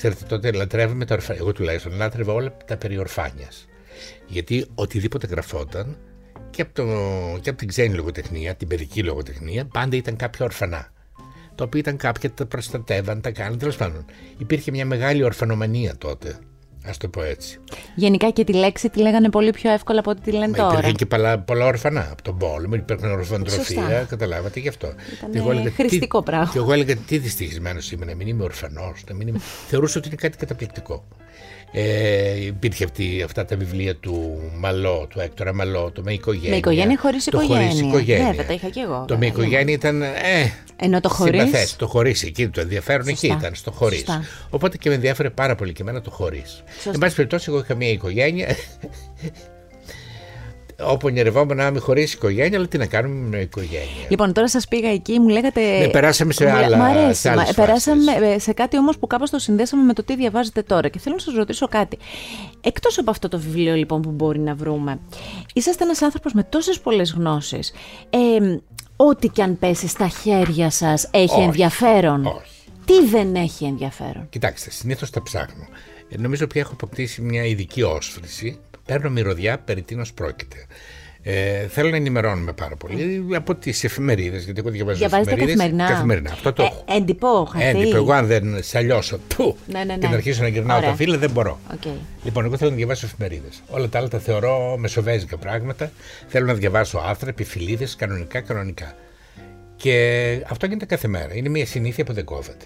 Ξέρετε, τότε λατρεύαμε τα ορφάνια. Εγώ τουλάχιστον λάτρευα όλα τα περί ορφάνιας. Γιατί οτιδήποτε γραφόταν και από, το, και από την ξένη λογοτεχνία, την παιδική λογοτεχνία, πάντα ήταν κάποια ορφανά. Το οποίο ήταν κάποια τα προστατεύαν, τα κάναν. Τέλος πάντων, υπήρχε μια μεγάλη ορφανομανία τότε. Α το πω έτσι. Γενικά και τη λέξη τη λέγανε πολύ πιο εύκολα από ό,τι τη λένε Μα τώρα. Υπήρχε και πολλά, πολλά ορφανά από τον πόλεμο, υπήρχαν ορφανοτροφία, καταλάβατε γι' αυτό. Ήταν χρηστικό πράγμα. Και εγώ έλεγα τι δυστυχισμένος είμαι να μην είμαι ορφανός. Είμαι... Θεωρούσα ότι είναι κάτι καταπληκτικό. Ε, υπήρχε αυτή, αυτά τα βιβλία του Μαλό, του Έκτορα Μαλό, το Με οικογένεια. Με οικογένεια χωρίς οικογένεια. οικογένεια. Βέβαια, τα είχα και εγώ. Το Με οικογένεια ήταν. Ε, Ενώ το χωρίς. Το χωρίς εκεί, το ενδιαφέρον εκεί ήταν, στο χωρίς. Οπότε και με ενδιαφέρε πάρα πολύ και εμένα το χωρίς. Εν πάση περιπτώσει, εγώ είχα μια οικογένεια όπου ονειρευόμουν να είμαι χωρί οικογένεια, αλλά τι να κάνουμε με οικογένεια. Λοιπόν, τώρα σας πήγα εκεί, μου λέγατε. Ναι, περάσαμε σε άλλα. Μ' αρέσει. Σε άλλες περάσαμε ε, σε κάτι όμως που κάπως το συνδέσαμε με το τι διαβάζετε τώρα. Και θέλω να σας ρωτήσω κάτι. Εκτός από αυτό το βιβλίο λοιπόν που μπορεί να βρούμε, είσαστε ένας άνθρωπος με τόσες πολλές γνώσεις. Ε, ό,τι και αν πέσει στα χέρια σας έχει ενδιαφέρον; Όχι. Τι δεν έχει ενδιαφέρον; Κοιτάξτε, συνήθως τα ψάχνω. Ε, νομίζω πια έχω αποκτήσει μια ειδική όσφρηση παίρνω μυρωδιά περί τίνος πρόκειται. Ε, θέλω να ενημερώνουμε πάρα πολύ από τις εφημερίδες, γιατί εγώ διαβάζω εφημερίδες. καθημερινά. καθημερινά. Αυτό το ε, Εντυπώ, Έντυπο. Εγώ, αν δεν σε αλλιώσω του, ναι, ναι, ναι. και να αρχίσω να γυρνάω Ωραία. τα φύλλα, δεν μπορώ. Okay. Λοιπόν, εγώ θέλω να διαβάσω εφημερίδες. Όλα τα άλλα τα θεωρώ μεσοβέζικα πράγματα. Θέλω να διαβάσω άρθρα, επιφυλίδες, κανονικά, κανονικά. Και αυτό γίνεται κάθε μέρα. Είναι μια συνήθεια που δεν κόβεται.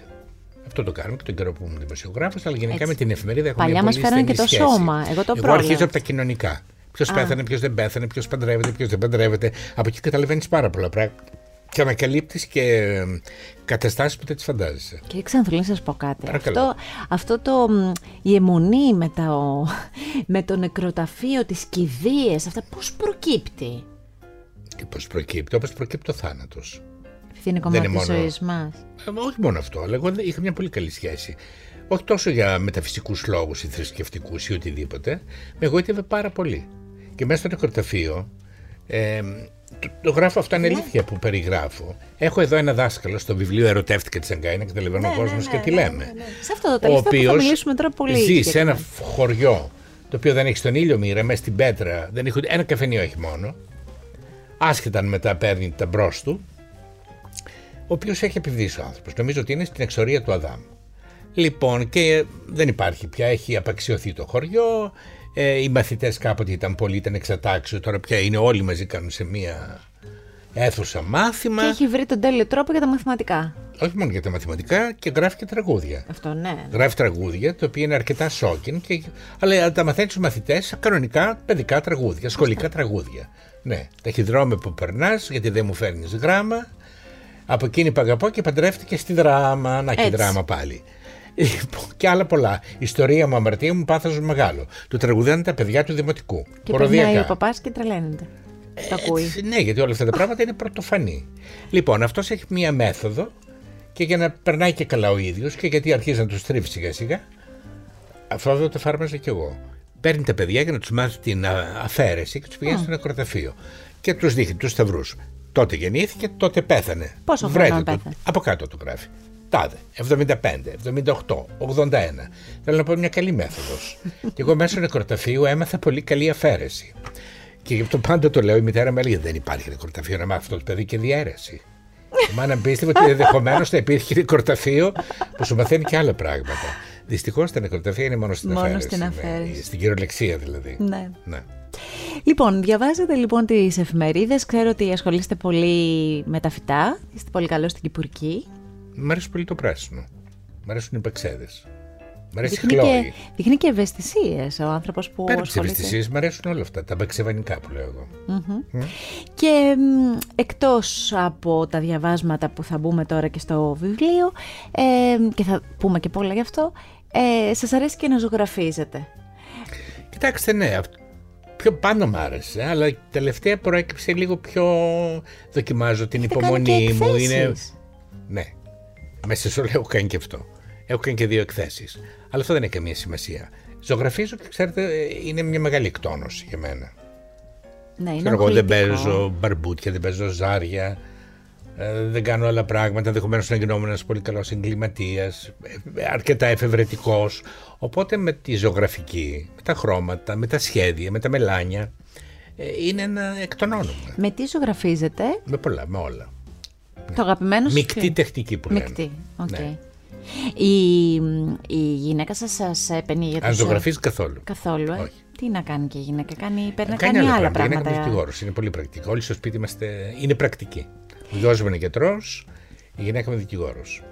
Αυτό το κάνουμε και τον καιρό που ήμουν δημοσιογράφος, αλλά γενικά Έτσι. με την εφημερίδα έχουμε Παλιά μας φέρανε και το σχέση. σώμα. Εγώ το Εγώ αρχίζω από τα κοινωνικά. Ποιος πέθανε, ποιος δεν πέθανε, ποιος παντρεύεται, ποιος δεν παντρεύεται. Από εκεί καταλαβαίνεις πάρα πολλά πράγματα. Και ανακαλύπτεις και καταστάσεις που δεν τις φαντάζεσαι. Κύριε Ξανθουλή, να σας πω κάτι. Αυτό, αυτό το, η αιμονή με, το, με το νεκροταφείο, τις κηδείες, αυτά πώς προκύπτει; Πώς προκύπτει, όπως προκύπτει ο θάνατος. Επειδή είναι κομμάτι της ζωής μας. Ε, όχι μόνο αυτό, αλλά εγώ είχα μια πολύ καλή σχέση. Όχι τόσο για μεταφυσικούς λόγους ή θρησκευτικούς ή οτιδήποτε. Με εγωίτευε πάρα πολύ. Και μέσα στο νεκροταφείο, ε, το, το, γράφω αυτό είναι αλήθεια που περιγράφω. Έχω εδώ ένα δάσκαλο στο βιβλίο Ερωτεύτηκα τη Σαγκάη, να καταλαβαίνει ναι, ο κόσμος ναι, και τι ναι, λέμε. Ναι, σε αυτό το τελευταίο θα μιλήσουμε τώρα πολύ. Ζει σε ένα χωριό το οποίο δεν έχει τον ήλιο μοίρα, μέσα στην πέτρα, δεν έχει ένα καφενείο έχει μόνο. Άσχετα αν μετά παίρνει τα μπρος του. Ο οποίος έχει επιβδίσει ο άνθρωπος. Νομίζω ότι είναι στην εξορία του Αδάμ. Λοιπόν, και δεν υπάρχει πια, έχει απαξιωθεί το χωριό. Ε, οι μαθητές κάποτε ήταν πολλοί, ήταν εξατάξιο. Τώρα πια είναι όλοι μαζί, κάνουν σε μία αίθουσα μάθημα. Και έχει βρει τον τέλειο τρόπο για τα μαθηματικά. Όχι μόνο για τα μαθηματικά, και γράφει και τραγούδια. Αυτό ναι. Γράφει τραγούδια, τα οποία είναι αρκετά σόκιν, και... αλλά τα μαθαίνεις στου μαθητές κανονικά παιδικά τραγούδια, σχολικά τραγούδια. Ναι, ταχυδρόμε που περνάς, γιατί δεν μου φέρνεις γράμμα. Από εκείνη που αγαπώ και παντρεύτηκε στη δράμα. Να και δράμα πάλι. και άλλα πολλά. Ιστορία μου, αμαρτία μου, πάθος μεγάλο. Του τραγουδάνε τα παιδιά του δημοτικού. Και περνάει ο παπάς και τρελαίνεται. Το ακούει. ναι, γιατί όλα αυτά τα πράγματα είναι πρωτοφανή. Λοιπόν, αυτός έχει μία μέθοδο και για να περνάει και καλά ο ίδιος και γιατί αρχίζει να τους τρίβει σιγά σιγά, αυτό το εφάρμοζα κι εγώ. Παίρνει τα παιδιά για να τους μάθει την αφαίρεση και τους πηγαίνει στο νεκροταφείο. Και τους δείχνει τους σταυρούς. Τότε γεννήθηκε, τότε πέθανε. Πόσο χρόνο πέθανε; Από κάτω το γράφει. Τάδε. 75, 78, 81. Θέλω να πω μια καλή μέθοδος. και εγώ μέσω νεκροταφείου έμαθα πολύ καλή αφαίρεση. Και γι' αυτό πάντα το λέω, η μητέρα μου έλεγε: Δεν υπάρχει νεκροταφείο να μάθει αυτό το παιδί και διαίρεση. Η μάνα πίστευε ότι ενδεχομένως θα υπήρχε νεκροταφείο που σου μαθαίνει και άλλα πράγματα. Δυστυχώς τα νεκροταφεία είναι μόνο στην μόνο αφαίρεση. Στην, αφαίρεση. Ναι, στην κυριολεξία δηλαδή. Ναι. ναι. Λοιπόν, διαβάζετε λοιπόν τις εφημερίδες. Ξέρω ότι ασχολείστε πολύ με τα φυτά. Είστε πολύ καλός στην Κυπουρική. Μ' αρέσει πολύ το πράσινο. Μ' αρέσουν οι παξέδε. Μ' αρέσει δείχνει και, δείχνει και ευαισθησίες ο άνθρωπος που Πέρα από τι ευαισθησίες, μ' αρέσουν όλα αυτά. Τα μπαξεβανικά που λέω εγώ. Mm-hmm. Mm. Και εκτός από τα διαβάσματα που θα μπούμε τώρα και στο βιβλίο, ε, και θα πούμε και πολλά γι' αυτό, ε, σας αρέσει και να ζωγραφίζετε; Κοιτάξτε, ναι, πιο πάνω μ' άρεσε, αλλά η τελευταία προέκυψε λίγο πιο. Δοκιμάζω την Έχετε υπομονή μου. Είναι... Ναι, μέσα σε όλα έχω κάνει και αυτό. Έχω κάνει και δύο εκθέσεις. Αλλά αυτό δεν έχει καμία σημασία. Ζωγραφίζω και ξέρετε, είναι μια μεγάλη εκτόνωση για μένα. Ναι, είναι εγώ δεν παίζω μπαρμπούτια, δεν παίζω ζάρια, ε, δεν κάνω άλλα πράγματα. Ενδεχομένως να γινόμουν ένας πολύ καλός εγκληματίας, ε, αρκετά εφευρετικός. Οπότε με τη ζωγραφική, με τα χρώματα, με τα σχέδια, με τα μελάνια, ε, είναι ένα εκτονώνομαι. Με τι ζωγραφίζετε, Με πολλά, με όλα. Το αγαπημένο σου. Μικτή τεχνική που λέμε. Μικτή, οκ. Ναι. Η, η γυναίκα σας σας έπαινε για το Αν ζωγραφίζει καθόλου. Καθόλου, ε; Όχι. Τι να κάνει και η γυναίκα, κάνει, παίρνει να κάνει, κάνει, άλλα άλλα πράγματα. πράγματα. Είναι δικηγόρο, είναι πολύ πρακτικό. Όλοι στο σπίτι είμαστε. είναι πρακτικοί. Ο γιος μου είναι γιατρός, η γυναίκα μου είναι δικηγόρος.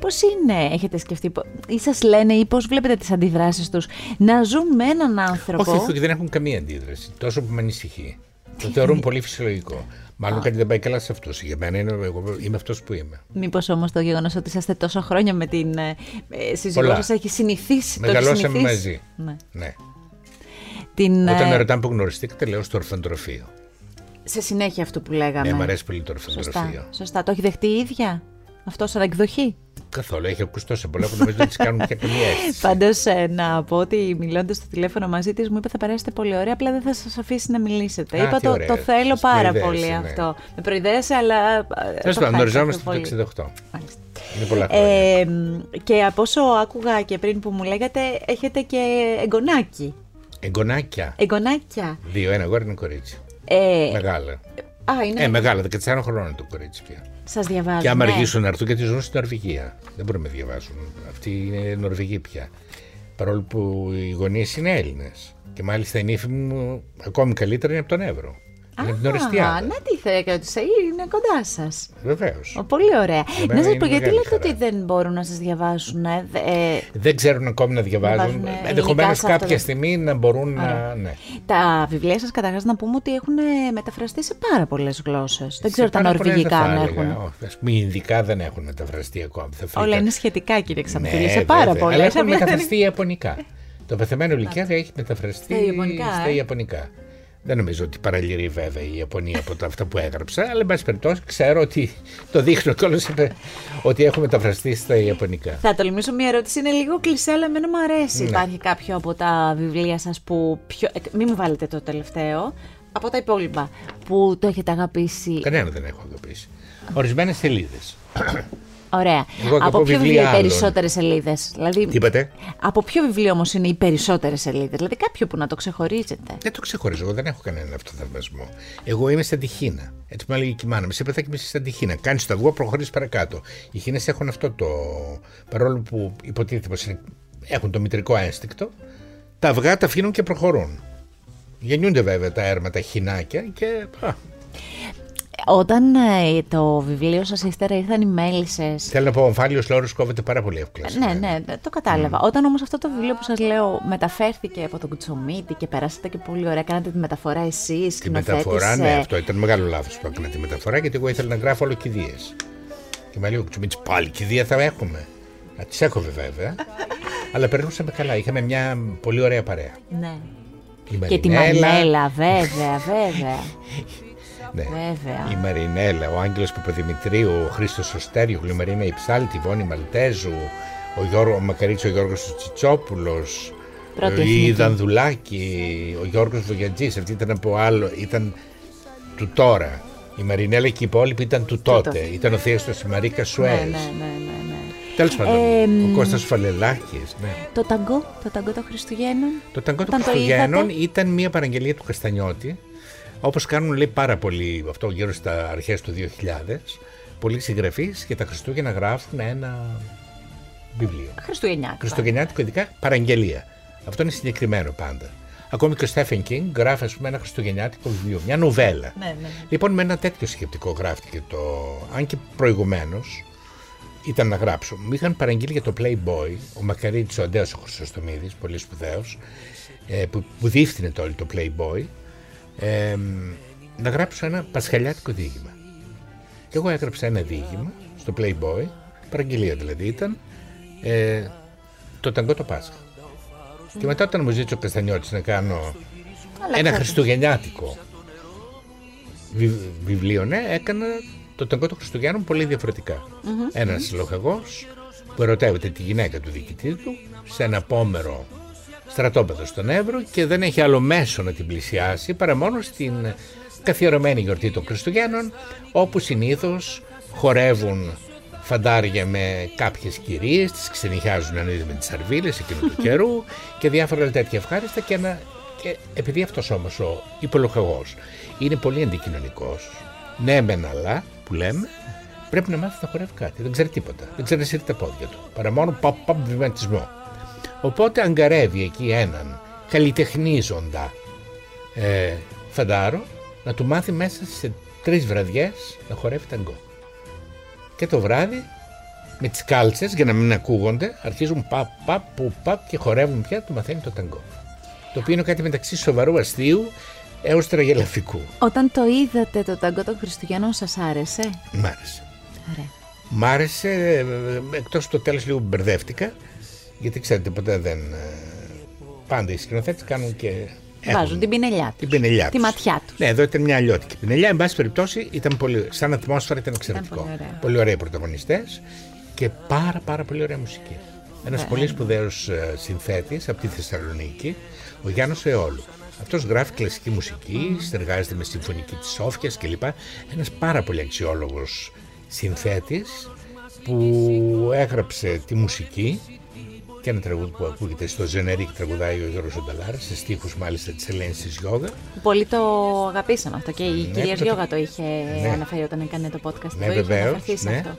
Πώς είναι, έχετε σκεφτεί, πο- ή σας λένε ή πώς βλέπετε τις αντιδράσεις τους να ζουν με έναν άνθρωπο; Όχι, όχι, δεν έχουν καμία αντίδραση. Τόσο που με ανησυχεί. Το θεωρούν πολύ φυσιολογικό. Μάλλον κάτι δεν πάει καλά σε αυτούς. Για μένα είναι, εγώ είμαι αυτός που είμαι. Μήπως όμως το γεγονός ότι είσαστε τόσα χρόνια με την ε, ε, σύζυγό Πολλά. σας έχει συνηθίσει. το έχει Μεγαλώσαμε συνηθίσει; μαζί. Ναι. Ναι. Την, Όταν ε, με ρωτάνε που γνωριστήκατε, λέω στο ορφαντροφείο. Σε συνέχεια αυτό που λέγαμε. Ναι, μου αρέσει πολύ το ορφαντροφείο. Σωστά, σωστά. Το έχει δεχτεί η ίδια; Αυτό σαν εκδοχή; Καθόλου. Έχει ακούσει τόσα πολλά που νομίζω δεν τη κάνουν και καμία αίσθηση. Πάντως, να πω ότι μιλώντας στο τηλέφωνο μαζί της, μου είπε θα περάσετε πολύ ωραία. Απλά δεν θα σας αφήσει να μιλήσετε. Α, Είπα τι το, ωραία. το θέλω Σας πάρα προειδέασε, πολύ ναι. αυτό. Με προειδέασε, αλλά. ε, το Τέλο πάντων, χάρηκα γνωριζόμαστε πολύ. το 68. Μάλιστα. Είναι πολλά χρόνια. Ε, και από όσο άκουγα και πριν που μου λέγατε, έχετε και εγγονάκι. Εγγονάκια. Εγγονάκια. Δύο, ένα αγόρι, ένα κορίτσι. Ε, Μεγάλα. α, είναι. Ε, μεγάλα, 14 χρόνων το κορίτσι πια. Σας διαβάζω. Και άμα ναι. αργήσουν να έρθουν, γιατί ζουν στην Νορβηγία. Δεν μπορούν να με διαβάσουν. Αυτοί είναι Νορβηγοί πια. Παρόλο που οι γονείς είναι Έλληνες. Και μάλιστα η νύφη μου ακόμη καλύτερα είναι από τον Εύρο. Με την Οριστιάδα. να τι θέλω και ότι είναι κοντά σας. Βεβαίως. Πολύ ωραία. Για Να μένα σας είναι πω, γιατί μεγάλη λέτε χαρά. ότι δεν μπορούν να σας διαβάσουν. Ε, δε- ε, Δεν ξέρουν ακόμη να διαβάζουν. Διαβάζουν ελληνικά Ενδεχομένως σε αυτό κάποια το- στιγμή να μπορούν να. Ωραία. Ναι. τα βιβλία σας, καταρχάς, να πούμε ότι έχουν μεταφραστεί σε πάρα πολλές γλώσσες. Δεν Σε ξέρω τα πάρα πολλές νορβηγικά δεν θα αν έλεγα. έχουν. Όχι, ας πούμε, οι Ινδικά δεν έχουν μεταφραστεί ακόμη. Θα φύγει Όλα κα- είναι σχετικά, κύριε Ξαπτήλη, Ναι, σε πάρα βέβαια. πολλές. Αλλά έχουν μεταφραστεί Ιαπωνικά. Το πεθαμένο Λυκιάδη έχει μεταφραστεί Στα Ιαπωνικά, στα ε. Ιαπωνικά. Δεν νομίζω ότι παραλυρεί βέβαια η Ιαπωνία από τα αυτά που έγραψα, αλλά εν πάση περιπτώσει ξέρω ότι το δείχνω κιόλας ότι έχουν μεταφραστεί στα Ιαπωνικά. Θα τολμήσω μια ερώτηση, είναι λίγο κλεισέ, αλλά εμένα μου αρέσει. Ναι. Υπάρχει κάποιο από τα βιβλία σας που. Πιο... ε, Μην μου βάλετε το τελευταίο. Από τα υπόλοιπα που το έχετε αγαπήσει; Κανένα δεν έχω αγαπήσει. Ορισμένες σελίδες. Ωραία. Εγώ θα από πω ποιο βιβλία βιβλίο οι άλλων. περισσότερες σελίδες. Δηλαδή, Τι είπατε, από ποιο βιβλίο όμως είναι οι περισσότερες σελίδες. Δηλαδή, κάποιο που να το ξεχωρίζετε; Δεν το ξεχωρίζω. Εγώ δεν έχω κανέναν αυτοθαυμασμό. Εγώ είμαι σαν τη Χίνα. Έτσι μου έλεγε και η μάνα μου. Σε πεθά και είσαι σαν τη Χίνα. Κάνεις το αυγό, προχωρεί παρακάτω. Οι Χίνε έχουν αυτό το. Παρόλο που υποτίθεται πως είναι- έχουν το μητρικό ένστικτο, τα αυγά τα αφήνουν και προχωρούν. Γεννιούνται βέβαια τα έρματα χινάκια και. α, Όταν ε, το βιβλίο σας ύστερα ήρθαν οι μέλισσε. Θέλω να πω, ο ομφάλιο λόρος κόβεται πάρα πολύ εύκολα. σε Ναι, μένα. ναι, ναι, το κατάλαβα. Όταν όμως αυτό το βιβλίο που σας λέω μεταφέρθηκε από τον Κουτσομίτη και περάσατε και πολύ ωραία, κάνατε τη μεταφορά εσείς, Τη μεταφορά, ναι, αυτό ήταν μεγάλο λάθος που έκανα τη μεταφορά γιατί εγώ ήθελα να γράφω όλο κηδείε. Και μου λέει ο Κουτσουμίτη, πάλι κηδεία θα έχουμε. Να τις έκοβε βέβαια. αλλά περνούσαμε καλά. Είχαμε μια πολύ ωραία παρέα. Ναι. Η Και τη Μαρινέλα, Μανέλα, βέβαια, βέβαια. Ναι. Βέβαια. Η Μαρινέλα, ο Άγγελος Παπαδημητρίου, ο Χρήστος Οστέριου, η Μαρίνα Υψάλτη, η Βόνη Μαλτέζου, ο, Γιώργο, ο Μακαρίτσο ο Γιώργος Τσιτσόπουλος, Πρώτη η εθνική. Δανδουλάκη, ο Γιώργος Βογιατζής, αυτή ήταν από άλλο, ήταν του τώρα. Η Μαρινέλα και οι υπόλοιποι ήταν του τότε. τότε. Ήταν ο Θέστος, η Μαρίκα Ναι, Σουέζ. ναι, ναι, ναι, ναι. Τέλος πάντων, Ε, ο Κώστας Φαλελάκης. Ναι. Το ταγκό, το ταγκό των Χριστουγέννων. Το ταγκό των Όταν το Χριστουγέννων είδατε; ήταν μια παραγγελία του Καστανιώτη, όπως κάνουν λέει πάρα πολύ αυτό γύρω στα αρχές του 2000, πολλοί συγγραφείς για τα Χριστούγεννα γράφουν ένα βιβλίο. Χριστουγεννιάτικα. Χριστουγεννιάτικο ειδικά παραγγελία. Αυτό είναι συγκεκριμένο πάντα. Ακόμη και ο Στέφεν Κίνγκ γράφει ας πούμε, ένα Χριστουγεννιάτικο βιβλίο, μια νουβέλα. Ναι, ναι. Λοιπόν, με ένα τέτοιο σκεπτικό γράφτηκε το. Αν και προηγουμένως ήταν να γράψω. Μου είχαν παραγγείλει για το Playboy ο Μακαρίτης ο Αντέο ο Χρυσοστομίδης, πολύ σπουδαίος, ε, που, που διεύθυνε το όλο το Playboy, ε, να γράψω ένα πασχαλιάτικο διήγημα. Και εγώ έγραψα ένα διήγημα στο Playboy, παραγγελία δηλαδή ήταν, ε, το ταγκό το Πάσχα. Και μετά όταν μου ζήτησε ο Καστανιώτης να κάνω ένα ξέρετε. χριστουγεννιάτικο βι- βιβλίο, ναι, έκανα το ταγκό των Χριστουγέννων πολύ διαφορετικά. Ένας λοχαγός που ερωτεύεται τη γυναίκα του διοικητή του σε ένα πόμερο στρατόπεδος στον Εύρο και δεν έχει άλλο μέσο να την πλησιάσει παρά μόνο στην καθιερωμένη γιορτή των Χριστουγέννων όπου συνήθως χορεύουν φαντάρια με κάποιες κυρίες, τις ξενυχιάζουν ένα είδη με τις σαρβίλες εκείνου του καιρού και διάφορα άλλα τέτοια ευχάριστα και, ένα, και επειδή αυτός όμως ο υπολογαγός είναι πολύ αντικοινωνικός, ναι μεν αλλά που λέμε, πρέπει να μάθει να χορεύει κάτι. Δεν ξέρει τίποτα. Δεν ξέρει να σύρει τα πόδια του. Παρά μόνο παπ παπ βηματισμό. Οπότε αγκαρεύει εκεί έναν καλλιτεχνίζοντα ε, φαντάρο να του μάθει μέσα σε τρεις βραδιές να χορεύει ταγκό. Και το βράδυ με τις κάλτσες για να μην ακούγονται αρχίζουν παπ παπ που παπ και χορεύουν πια του μαθαίνει το ταγκό. Το οποίο είναι κάτι μεταξύ σοβαρού αστείου έως τραγελαφικού. Όταν το είδατε το ταγκό των Χριστουγέννων, σας άρεσε; Μ' άρεσε. Ωραία. Μ' άρεσε, ε, εκτός το τέλος λίγο μπερδεύτηκα, γιατί ξέρετε ποτέ δεν... ε, Πάντα οι σκηνοθέτες κάνουν και... έχουν Βάζουν την πινελιά τους. την πινελιά Τη τους. ματιά τους. Ναι, εδώ ήταν μια αλλιώτικη πινελιά. Εν πάση περιπτώσει, ήταν πολύ, σαν ατμόσφαιρα ήταν εξαιρετικό. πολύ ωραία. πολύ ωραίοι πρωταγωνιστές και πάρα πάρα πολύ ωραία μουσική. Ένας πολύ σπουδαίος ε, συνθέτης από τη Θεσσαλονίκη, ο Γιάννος Εόλου. Αυτός γράφει κλασική μουσική, συνεργάζεται με συμφωνική της Σόφιας κλπ. Ένας πάρα πολύ αξιόλογος συνθέτης που έγραψε τη μουσική και ένα τραγούδι που ακούγεται στο Ζενερίκ τραγουδάει ο Γιώργος Ονταλάρας σε στίχους μάλιστα της Ελένης της Γιώγα Πολύ το αγαπήσαμε αυτό και η κυρία το- Γιώγα το είχε Ναι. αναφέρει όταν έκανε το podcast. Ναι, το είχε βεβαίως, αναφερθεί σε ναι. αυτό.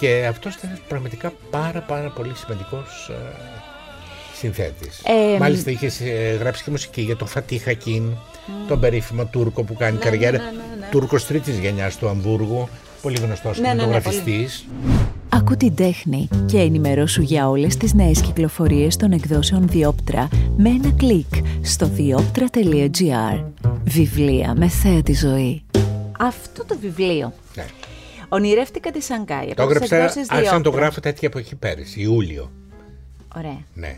και αυτός ήταν πραγματικά πάρα πάρα πολύ σημαντικός ε, συνθέτης. Ε, Μάλιστα είχες γράψει και μουσική για τον Φατί Χακίν, τον περίφημο Τούρκο που κάνει καριέρα. ναι, ναι, ναι. Τούρκος τρίτης γενιάς του Αμβούργου, πολύ γνωστός Ναι, ναι, ναι, κινηματογραφιστής. Άκου την τέχνη και ενημερώσου για όλες τις νέες κυκλοφορίες των εκδόσεων Διόπτρα με ένα κλικ στο διόπτρα.gr. Βιβλία με θέα τη ζωή. Αυτό το βιβλίο. Ναι. Ονειρεύτηκα τη Σανγκάη. Το από τις έγραψα, εκδόσεις άρχισα να το Διόπτρας. γράφω τέτοια εποχή πέρυσι, Ιούλιο. Ωραία. Ναι.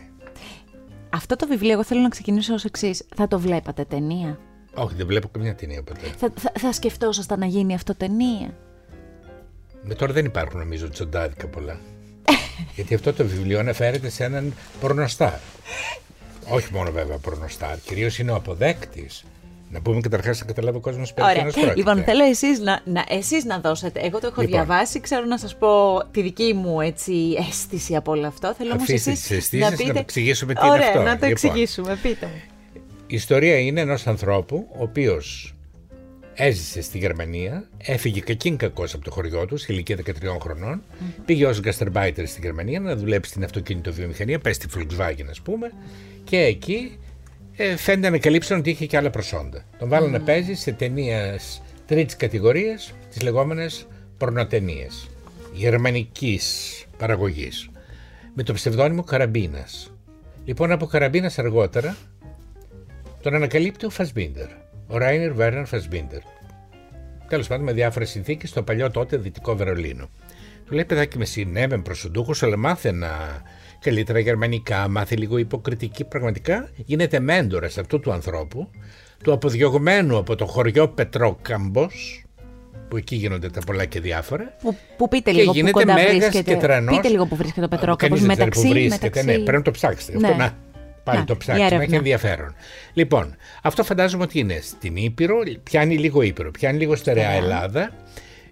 Αυτό το βιβλίο, εγώ θέλω να ξεκινήσω ως εξής. Θα το βλέπατε ταινία; Όχι, δεν βλέπω καμιά ταινία ποτέ. Θα, θα, θα σκεφτόσασταν να γίνει αυτό ταινία; Με τώρα δεν υπάρχουν νομίζω τσοντάδικα πολλά. Γιατί αυτό το βιβλίο αναφέρεται σε έναν πορνοστάρ. Όχι μόνο βέβαια πορνοστάρ, κυρίως είναι ο αποδέκτης. Να πούμε καταρχάς να καταλάβει ο κόσμος περί Ωραία. τίνος πρόκειται. Λοιπόν, θέλω εσείς να, να, εσείς να δώσετε. Εγώ το έχω Λοιπόν. διαβάσει, ξέρω να σας πω τη δική μου έτσι, αίσθηση από όλο αυτό. Θέλω όμως Αφήστε εσείς τις αισθήσεις, να πείτε... να εξηγήσουμε τι είναι Ωραία, αυτό. να το Λοιπόν. εξηγήσουμε. Πείτε μου. Η ιστορία είναι ενός ανθρώπου ο οποίος έζησε στη Γερμανία, έφυγε κακήν κακός από το χωριό τους, σε ηλικία 13 χρονων πήγε ως γκαστερμπάιτερ στη Γερμανία να δουλέψει στην αυτοκινητοβιομηχανία, πες στη Volkswagen ας πούμε, και εκεί ε, φαίνεται να καλύψαν ότι είχε και άλλα προσόντα. Τον βάλανε να παίζει σε ταινίες τρίτης κατηγορίας, τις λεγόμενες πορνοτενίες, γερμανικής παραγωγής, με το ψευδόνυμο Καραμπίνας. Λοιπόν, από Καραμπίνας αργότερα τον ανακαλύπτει ο Φασμπίντερ, ο Ράινερ Βέρνερ Φασμπίντερ. Τέλος πάντων, με διάφορες συνθήκες στο παλιό τότε δυτικό Βερολίνο. Του λέει: Παιδάκι με συνέβη προσοντούχο, αλλά μάθε να καλύτερα γερμανικά, μάθε λίγο υποκριτική. Πραγματικά γίνεται μέντορας αυτού του ανθρώπου, του αποδιωγμένου από το χωριό Πετρόκαμπος, που εκεί γίνονται τα πολλά και διάφορα. Που, που πείτε Και λίγο που γίνεται κοντά μέγας βρίσκεται. και τρανός. Πείτε λίγο που βρίσκεται ο Πετρόκαπος Κανείς δεν ξέρει μεταξύ. που βρίσκεται. μεταξύ... Ναι, πρέπει να το ψάξετε. Ναι. Αυτό να. Πάλι Να, το η ψάξουμε, έρευνα. έχει ενδιαφέρον. Λοιπόν, αυτό φαντάζομαι ότι είναι στην Ήπειρο, πιάνει λίγο Ήπειρο, πιάνει λίγο στερεά Ελλάδα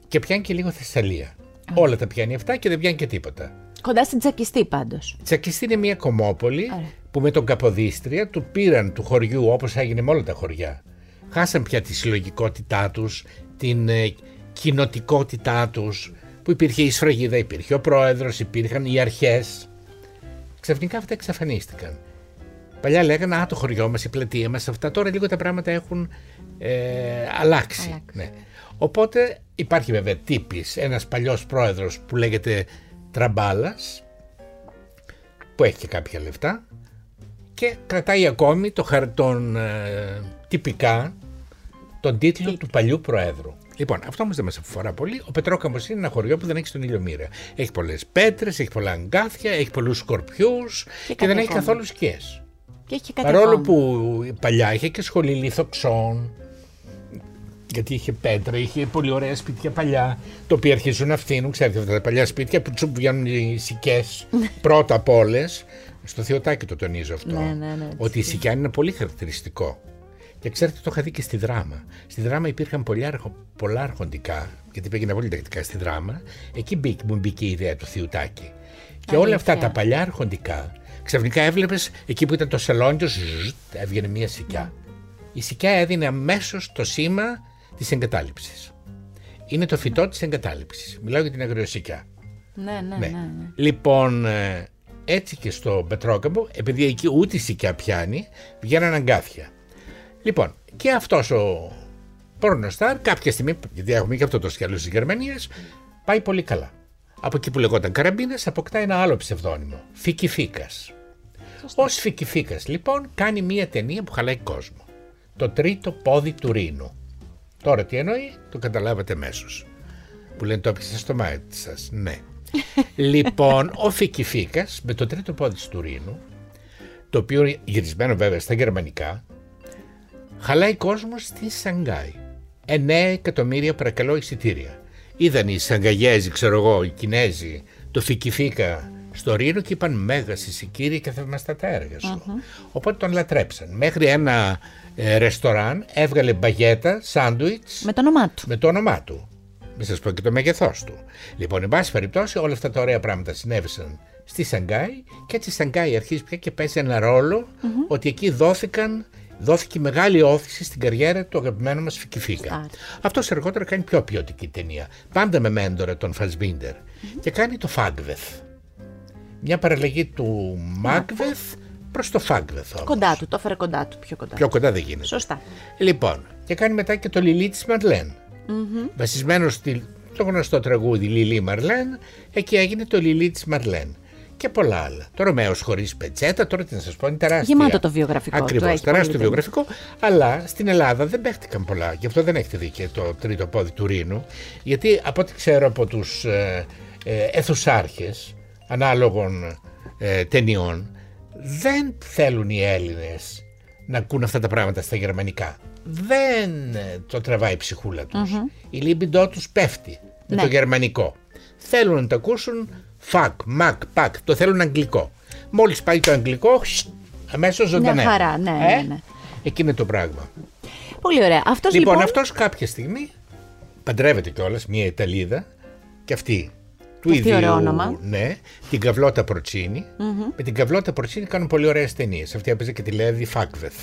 και πιάνει και λίγο Θεσσαλία. Όλα τα πιάνει αυτά και δεν πιάνει και τίποτα. Κοντά στην Τσακιστή πάντως. Τσακιστή είναι μια κομμόπολη Ωραία. που με τον Καποδίστρια του πήραν του χωριού όπως έγινε με όλα τα χωριά. Χάσαν πια τη συλλογικότητά τους, την ε, κοινοτικότητά τους, που υπήρχε η σφραγίδα, υπήρχε ο πρόεδρος, υπήρχαν οι αρχές. Ξαφνικά αυτά εξαφανίστηκαν. Παλιά λέγανε «Α, το χωριό μας, η πλατεία μας, αυτά». Τώρα λίγο τα πράγματα έχουν ε, αλλάξει. Αλλάξει. Ναι. Οπότε υπάρχει βέβαια τύπης, ένας παλιός πρόεδρος που λέγεται Τραμπάλας, που έχει και κάποια λεφτά και κρατάει ακόμη το χαρ, τον, ε, τυπικά τον τίτλο του παλιού Προέδρου. Λοιπόν, αυτό όμως δεν μας αφορά πολύ. Ο Πετρόκαμος είναι ένα χωριό που δεν έχει στον ήλιο μοίρα. Έχει πολλές πέτρες, έχει πολλά αγκάθια, έχει πολλούς σκορπιούς και, κάτι δεν έχει ακόμα. καθόλου σκιές. Και έχει και κάτι Παρόλο ακόμα. που παλιά είχε και σχολή λιθοξών, γιατί είχε πέτρα, είχε πολύ ωραία σπίτια παλιά, τα οποία αρχίζουν να φθήνουν. Ξέρετε, αυτά τα παλιά σπίτια που του βγαίνουν οι σικές πρώτα απ' όλες. Στο Θεοτάκι το τονίζω αυτό. Ναι, ναι, ναι, ότι η σικιά είναι πολύ χαρακτηριστικό. Και ξέρετε, το είχα δει και στη δράμα. Στη δράμα υπήρχαν πολλά, αρχο- πολλά αρχοντικά, γιατί πήγαινα πολύ τακτικά στη δράμα. Εκεί μπήκε, μου μπήκε η ιδέα του Θεοτάκι. Και όλα αυτά Αλήθεια. τα παλιά αρχοντικά, ξαφνικά έβλεπες εκεί που ήταν το σαλόνι του, έβγαινε μια σικιά. Η σικιά έδινε αμέσως το σήμα της εγκατάλειψης. Είναι το φυτό της εγκατάλειψης. Μιλάω για την αγριοσικιά. Ναι, ναι, ναι. Ναι. ναι. Λοιπόν, ε, έτσι και στο Πετρόκαμπο, επειδή εκεί ούτε η σικιά πιάνει, βγαίναν αγκάθια. Λοιπόν, και αυτός ο πορνοστάρ κάποια στιγμή, γιατί έχουμε και αυτό το σκέλος της Γερμανίας, πάει πολύ καλά. Από εκεί που λεγόταν Καραμπίνας αποκτά ένα άλλο ψευδόνυμο, Φικιφίκας. Ως Φικιφίκας λοιπόν κάνει μία ταινία που χαλάει κόσμο. Το τρίτο πόδι του Ρήνου. Τώρα τι εννοεί, το καταλάβατε μέσω. Που λένε το έπιασε στο μάτι σας. Ναι. λοιπόν, ο Φικιφίκας με το τρίτο πόδι του Τουρίνου, το οποίο είναι γυρισμένο βέβαια στα γερμανικά, χαλάει κόσμο στη Σανγκάη. 9 εκατομμύρια παρακαλώ εισιτήρια. Είδαν οι Σαγκαγιέζοι, ξέρω εγώ, οι Κινέζοι, το Φικιφίκα στο Ρήνο και είπαν Μέγα Σικύρια και θαυμαστά τα έργα σου. Οπότε τον λατρέψαν. Μέχρι ένα ε, ρεστοράν έβγαλε μπαγέτα, σάντουιτς Με το όνομά του. με το όνομά του. Μην σας πω και το μέγεθός του. Λοιπόν, εν πάση περιπτώσει, όλα αυτά τα ωραία πράγματα συνέβησαν στη Σανγκάη και έτσι η Σανγκάη αρχίζει πια και παίζει ένα ρόλο ότι εκεί δόθηκαν, δόθηκε μεγάλη όθηση στην καριέρα του αγαπημένου μας Φικιφίκα. Άρα. Αυτός αργότερα κάνει πιο ποιοτική ταινία. Πάντα με μέντορα τον Φασμπίντερ. Και κάνει το Φάγκβεθ. Μια παραλλαγή του Μάκβεθ προς το Φάγκβεθ όμως. Κοντά του, το έφερε κοντά του, πιο κοντά. Πιο κοντά δεν γίνεται. Σωστά. Λοιπόν, και κάνει μετά και το Λιλί της Μαρλέν. Βασισμένο στη, στο γνωστό τραγούδι Λιλί Μαρλέν, εκεί έγινε το Λιλί της Μαρλέν. Και πολλά άλλα. Το Ρωμαίο χωρίς πετσέτα, τώρα τι να σας πω, είναι τεράστια. Γεμάτο το βιογραφικό του, Ακριβώς, έχει τεράστιο πολύ βιογραφικό. Αλλά στην Ελλάδα δεν παίχτηκαν πολλά. Γι' αυτό δεν έχετε δει και το τρίτο πόδι του Ρήνου. Γιατί από ό,τι ξέρω από τους ε, ε, αιθουσάρχες ανάλογων ε, ταινιών, δεν θέλουν οι Έλληνες να ακούν αυτά τα πράγματα στα γερμανικά. Δεν ε, το τραβάει η ψυχούλα τους. Η λίμπιντό τους πέφτει με Ναι. το γερμανικό. Θέλουν να το ακούσουν φακ, μακ, πακ. Το θέλουν αγγλικό. Μόλις πάει το αγγλικό, αμέσως ζωντανεύει. χαρά, ναι, ναι, ναι. Εκεί είναι το πράγμα. Πολύ ωραία. Αυτός Λοιπόν, λοιπόν, αυτός κάποια στιγμή παντρεύεται κιόλας μια Ιταλίδα και αυτή του Αυτή ίδιου, ωραίο όνομα. ναι, την Καβλώτα Προτσίνη. Με την Καβλώτα Προτσίνη κάνουν πολύ ωραίες ταινίες. Αυτή έπαιζε και τη Λέδη Φάγκβεθ.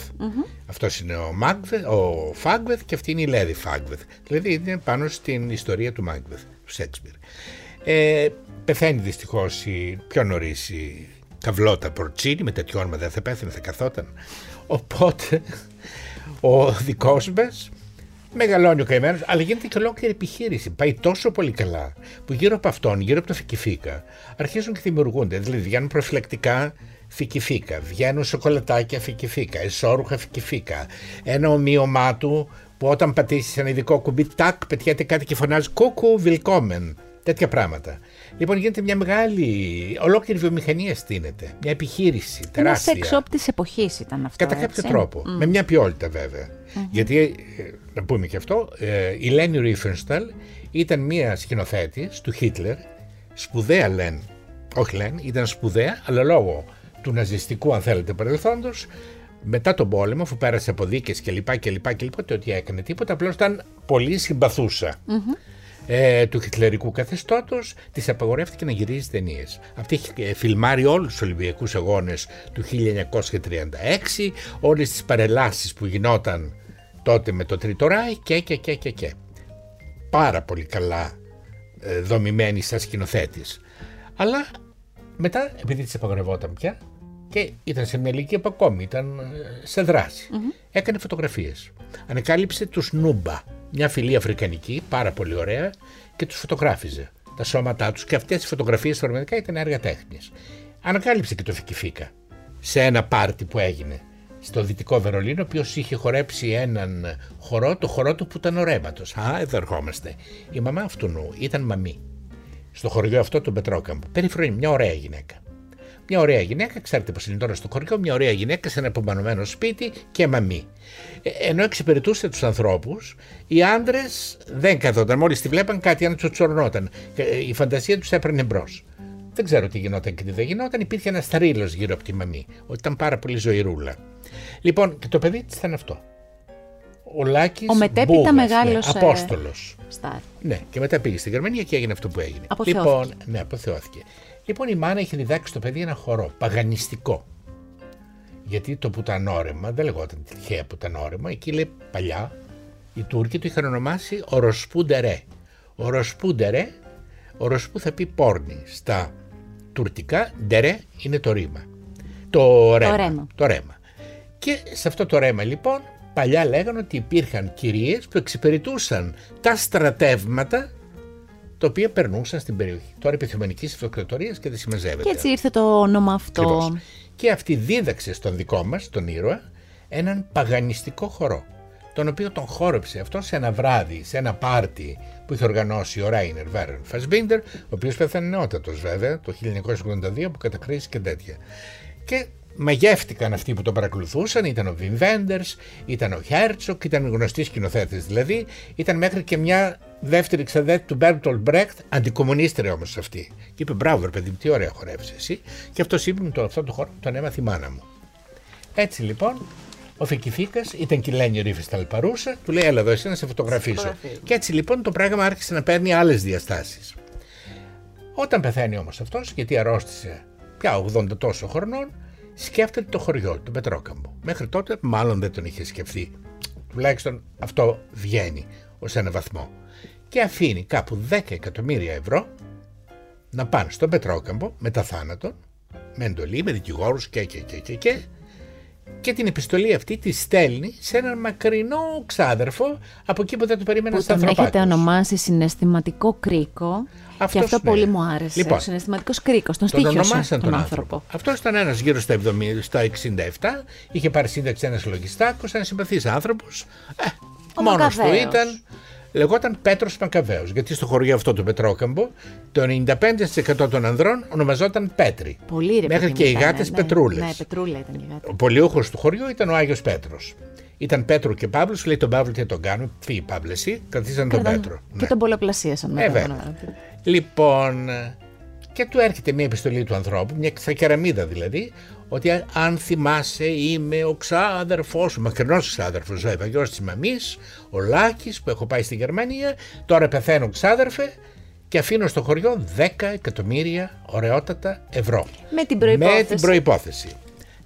Αυτός είναι ο, Μάγκβεθ, ο Φάγκβεθ και αυτή είναι η Λέδη Φάγκβεθ. Δηλαδή είναι πάνω στην ιστορία του Μάγκβεθ, του Σέξπιρ. Ε, πεθαίνει δυστυχώς η, πιο νωρίς η Καβλώτα Προτσίνη, με τέτοιο όνομα δεν θα πέθανε, θα καθόταν. Οπότε ο δικός μας μεγαλώνει ο καημένος, αλλά γίνεται και ολόκληρη επιχείρηση. Πάει τόσο πολύ καλά που γύρω από αυτόν, γύρω από το φικιφίκα, αρχίζουν και δημιουργούνται. Δηλαδή βγαίνουν προφυλακτικά φικιφίκα, βγαίνουν σοκολατάκια φικιφίκα, εσόρουχα φικιφίκα. Ένα ομοίωμά του που όταν πατήσεις ένα ειδικό κουμπί, τάκ, πετιέται κάτι και φωνάζει Κούκου, willkommen. Τέτοια πράγματα. Λοιπόν, γίνεται μια μεγάλη, ολόκληρη βιομηχανία στείνεται. Μια επιχείρηση ένα τεράστια. σεξ shop της εποχής ήταν αυτό. Κατά κάποιο έτσι. τρόπο. Με μια ποιότητα βέβαια. Γιατί, ε, να πούμε και αυτό, ε, η Λένι Ρίφενσταλ ήταν μια σκηνοθέτη του Χίτλερ, σπουδαία Λεν. Όχι Λεν, ήταν σπουδαία, αλλά λόγω του ναζιστικού, αν θέλετε, παρελθόντος, μετά τον πόλεμο, αφού πέρασε από δίκες κλπ. κλπ, κλπ, το ότι έκανε τίποτα, απλώς ήταν πολύ συμπαθούσα. Ε, του χιτλερικού καθεστώτος της απαγορεύτηκε να γυρίζει ταινίες. Αυτή έχει ε, φιλμάρει όλους τους Ολυμπιακούς Αγώνες του 1936, όλες τις παρελάσεις που γινόταν τότε με το Τρίτο Ράι και και και και και. Πάρα πολύ καλά ε, δομημένη σαν σκηνοθέτης. Αλλά μετά, επειδή της απαγορευόταν πια και ήταν σε μια ηλικία που ακόμη ήταν ε, σε δραση έκανε φωτογραφίες. Ανακάλυψε τους Νούμπα, μια φυλή αφρικανική, πάρα πολύ ωραία και τους φωτογράφιζε τα σώματά τους και αυτές οι φωτογραφίες πραγματικά ήταν έργα τέχνης. Ανακάλυψε και το Φικιφίκα σε ένα πάρτι που έγινε στο δυτικό Βερολίνο, ο οποίος είχε χορέψει έναν χορό, το χορό του που ήταν ορέματο. Α, εδώ ερχόμαστε. Η μαμά αυτού νου ήταν μαμή. Στο χωριό αυτό του Πετρόκαμπου. Περιφρονή, μια ωραία γυναίκα. Μια ωραία γυναίκα, ξέρετε πώς είναι τώρα στο χωριό, μια ωραία γυναίκα σε ένα απομονωμένο σπίτι και μαμή. Ε, ενώ εξυπηρετούσε τους ανθρώπους, οι άντρες δεν καθόταν. Μόλις τη βλέπαν, κάτι αν τσουτσορνόταν. Και, ε, Η φαντασία τους έπαιρνε μπρος. Δεν ξέρω τι γινόταν και τι δεν γινόταν. Υπήρχε ένας σταρίλο γύρω από τη μαμή. Ότι ήταν πάρα πολύ ζωηρούλα. Λοιπόν, και το παιδί της ήταν αυτό. Ο Λάκης Ο μετέπειτα Μπούγας, μεγάλος, Ναι, ε, Απόστολος. Στάρ. Ναι, και μετά πήγε στη Γερμανία και έγινε αυτό που έγινε. Αποθεώθηκε. Λοιπόν, ναι, αποθεώθηκε. Λοιπόν, η μάνα είχε διδάξει το παιδί ένα χορό, παγανιστικό. Γιατί το πουτανόρεμα, δεν λεγόταν τυχαία πουτανόρεμα, εκεί λέει παλιά, οι Τούρκοι το είχαν ονομάσει οροσπούντερε. Οροσπούντερε, οροσπού θα πει πόρνη. Στα τουρκικά, ντερέ είναι το ρήμα. Το ρέμα. ρέμα. Το ρέμα. Και σε αυτό το ρέμα λοιπόν παλιά λέγανε ότι υπήρχαν κυρίες που εξυπηρετούσαν τα στρατεύματα τα οποία περνούσαν στην περιοχή. Τώρα επιθυμονικής αυτοκρατορίας και δεν συμμαζεύεται. Και έτσι ήρθε το όνομα αυτό. Ακριβώς. Και αυτή δίδαξε στον δικό μας, τον ήρωα, έναν παγανιστικό χορό. Τον οποίο τον χόρεψε αυτό σε ένα βράδυ, σε ένα πάρτι που είχε οργανώσει ο Ράινερ Βέρεν Φασμπίντερ, ο οποίος πέθανε νεότατος βέβαια, το 1982 από κατακρίση και τέτοια. Και μαγεύτηκαν αυτοί που τον παρακολουθούσαν, ήταν ο Βιν Βέντερς, ήταν ο Χέρτσογκ, ήταν γνωστοί σκηνοθέτες δηλαδή, ήταν μέχρι και μια δεύτερη ξαδέλφη του Μπέρτολτ Μπρεχτ, αντικομουνίστρια όμως αυτή. Και είπε: Μπράβο, ρε παιδί μου, τι ωραία χορεύεις εσύ. Και αυτός είπε: «Με το, Αυτό το χορό τον έμαθε η μάνα μου. Έτσι λοιπόν, ο Φεκιφίκα ήταν και η Λένι Ρίφενσταλ παρούσα, του λέει: Έλα εδώ, εσύ να σε φωτογραφίσω. φωτογραφίζω. Και έτσι λοιπόν το πράγμα άρχισε να παίρνει άλλες διαστάσεις. Όταν πεθαίνει όμως αυτός, γιατί αρρώστησε πια 80 τόσο χρονών, σκέφτεται το χωριό του Πετρόκαμπο. Μέχρι τότε μάλλον δεν τον είχε σκεφτεί. Τουλάχιστον αυτό βγαίνει ως ένα βαθμό. Και αφήνει κάπου 10 εκατομμύρια ευρώ να πάνε στον Πετρόκαμπο μετά θάνατον, με εντολή, με δικηγόρους και, και, και, και, και. Και την επιστολή αυτή τη στέλνει σε έναν μακρινό ξάδερφο από εκεί που δεν το περίμενα στα Τον Ανθρωπάκους. έχετε ονομάσει συναισθηματικό κρίκο. και Αυτός, αυτό ναι. πολύ μου άρεσε. Λοιπόν, ο συναισθηματικός κρίκος. Τον Τον στήχιωσε ονομάσαν τον τον άνθρωπο. άνθρωπο. Αυτός ήταν ένας γύρω στα, 70, στα 67, είχε πάρει σύνταξη ένας λογιστάκος, ένας συμπαθής άνθρωπος. Ε, Ο μόνος του Μακαβαίος. ήταν. Λεγόταν Πέτρος Μακαβαίο. Γιατί στο χωριό αυτό το Πετρόκαμπο το 95% των ανδρών ονομαζόταν Πέτροι. Πολύ ρε Μέχρι παιδί και μου οι ήταν, γάτες ναι. Πετρούλες. Ναι, Πετρούλα ήταν η γάτα. Ο πολιούχος του χωριού ήταν ο Άγιος Πέτρος. Ήταν Πέτρο και Παύλος, λέει τον Παύλο τι θα τον κάνουμε. Φύγει Παύλο, εσύ, καθίσαν τον Κρατάνε- Πέτρο. Και Ναι. τον πολλαπλασίασαν Ε, μετά. βέβαια. Λοιπόν, και του έρχεται μια επιστολή του ανθρώπου, μια ξακεραμίδα δηλαδή, ότι αν θυμάσαι είμαι ο ξάδερφός σου, μακρινός ξάδερφος βέβαια, γιος της μαμής, ο Λάκης που έχω πάει στη Γερμανία, τώρα πεθαίνω ξάδερφε και αφήνω στο χωριό 10 εκατομμύρια ωραιότατα ευρώ. Με την προϋπόθεση. Με την προϋπόθεση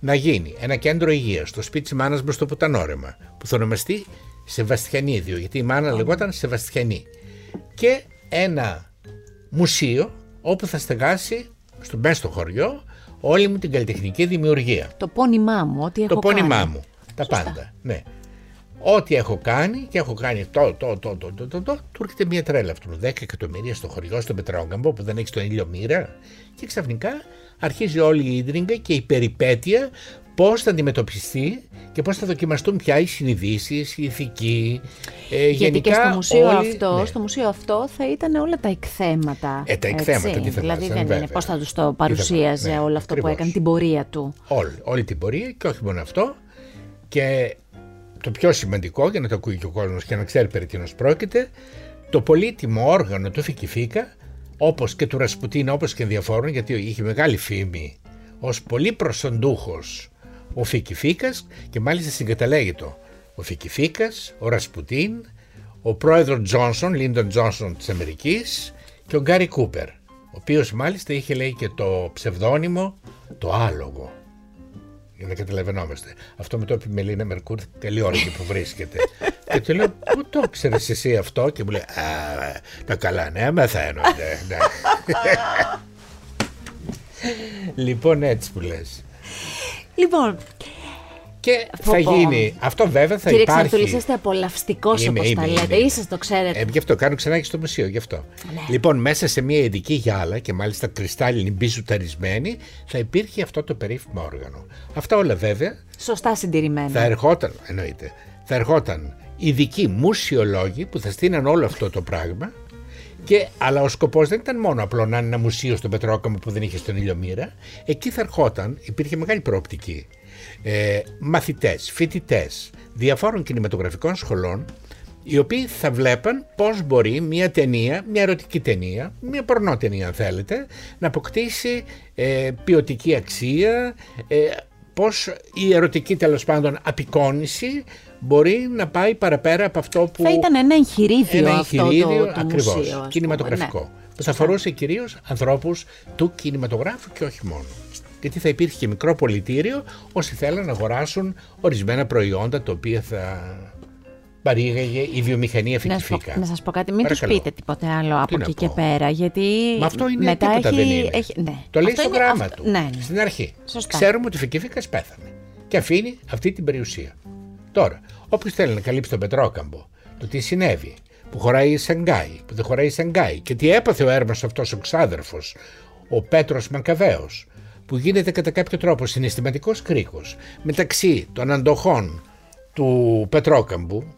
να γίνει ένα κέντρο υγείας στο σπίτι της μάνας μου στο Πουτανόρεμα, που θα ονομαστεί Σεβαστιανίδιο, γιατί η μάνα λεγόταν Σεβαστιανή. Και ένα μουσείο όπου θα στεγάσει στο μέσα στο χωριό όλη μου την καλλιτεχνική δημιουργία. Το πόνημά μου, ό,τι έχω το πόνημά κάνει. μου. Τα Σωστά. πάντα. Ναι. Ό,τι έχω κάνει και έχω κάνει το, το, το, το, το, το, το, του έρχεται μια τρέλα αυτού. 10 εκατομμύρια στο χωριό, στο Πετρόγκαμπο που δεν έχει τον ήλιο μοίρα. Και ξαφνικά αρχίζει όλη η ίντριγκα και η περιπέτεια πώς θα αντιμετωπιστεί και πώς θα δοκιμαστούν πια οι συνειδήσεις, η ηθική. Ε, Γιατί γενικά και στο μουσείο, όλοι- αυτό, ναι. στο μουσείο αυτό θα ήταν όλα τα εκθέματα. Ε, τα εκθέματα, έτσι. τι θα Δηλαδή βάζαν, δεν βέβαια. είναι πώς θα τους Τι το θα παρουσίαζε βάζαν, ναι, όλο αυτό που ακριβώς. έκανε, την πορεία του. όλη, όλη την πορεία και όχι μόνο αυτό. Και το πιο σημαντικό για να το ακούει και ο κόσμος και να ξέρει περί τίνος πρόκειται, το πολύτιμο όργανο του Φικιφίκα, όπως και του Ρασπουτίνα, όπως και διαφόρων, γιατί είχε μεγάλη φήμη ως πολύ προσοντούχος ο Φικιφίκας και μάλιστα συγκαταλέγεται ο Φικιφίκας, ο Ρασπουτίν, ο πρόεδρος Τζόνσον, Λίντον Τζόνσον της Αμερικής και ο Γκάρι Κούπερ, ο οποίος μάλιστα είχε λέει και το ψευδόνυμο το άλογο για να καταλαβαίνόμαστε. Αυτό με το είπε η Μελίνα Μερκούρ, καλή ώρα εκεί που βρίσκεται. και του λέω, Πού το ξέρεις εσύ αυτό, και μου λέει, Α, τα καλά, ναι, μαθαίνονται. ναι. λοιπόν, έτσι που λες. Λοιπόν, Και Πω, θα πω. γίνει, αυτό βέβαια θα κύριε υπάρχει. Ξανθούλη, είστε απολαυστικός Είμαι, όπως είμαι, τα είμαι, λέτε. είμαι. Είσαστε, το ξέρετε. Ε, γι' αυτό κάνω ξανά και στο μουσείο, γι' αυτό. Ναι. Λοιπόν, μέσα σε μια ειδική γυάλα και μάλιστα κρυστάλλινη μπιζουταρισμένη θα υπήρχε αυτό το περίφημο όργανο. Αυτά όλα βέβαια Σωστά συντηρημένα. θα ερχόταν, εννοείται, θα ερχόταν ειδικοί μουσιολόγοι που θα στείναν όλο αυτό το πράγμα και, αλλά ο σκοπός δεν ήταν μόνο απλό να είναι ένα μουσείο στο Πετρόκαμο που δεν είχε στον ήλιο μοίρα. Εκεί θα ερχόταν, υπήρχε μεγάλη προοπτική, ε, μαθητές, φοιτητές διαφόρων κινηματογραφικών σχολών οι οποίοι θα βλέπαν πώς μπορεί μια ταινία, μια ερωτική ταινία, μια πορνό ταινία αν θέλετε, να αποκτήσει ε, ποιοτική αξία, ε, πώς η ερωτική τέλος πάντων απεικόνηση μπορεί να πάει παραπέρα από αυτό που... Θα ήταν ένα εγχειρίδιο, ένα αυτό εγχειρίδιο το, το ακριβώς, μουσείο. ας πούμε, κινηματογραφικό. ναι. Που θα αφορούσε κυρίως ανθρώπους του κινηματογράφου και όχι μόνο. Γιατί θα υπήρχε και μικρό πολιτήριο όσοι θέλουν να αγοράσουν ορισμένα προϊόντα τα οποία θα παρήγαγε η βιομηχανία Να σας, πω, φυτιφίκα. να σας πω κάτι, μην τους Παρακαλώ. πείτε τίποτε άλλο από να εκεί πω; και πέρα, γιατί Μα αυτό είναι μετά τίποτα έχει, δεν είναι. έχει- ναι. Το λέει Αυτό στο είναι γράμμα αυτό- του. Ναι, ναι. Στην αρχή. Σωστά. Ξέρουμε ότι ο Φικίφικας πέθανε. Και αφήνει αυτή την περιουσία. Τώρα, όποιος θέλει να καλύψει τον Πετρόκαμπο, το τι συνέβη, που χωράει η Σανγκάη, που δεν χωράει η Σανγκάη και τι έπαθε ο Έρμας αυτός ο ξάδερφος, ο Πέτρος Μακαβαίος, που γίνεται κατά κάποιο τρόπο συναισθηματικός κρίκος μεταξύ των αντοχών του Πετρόκαμπου,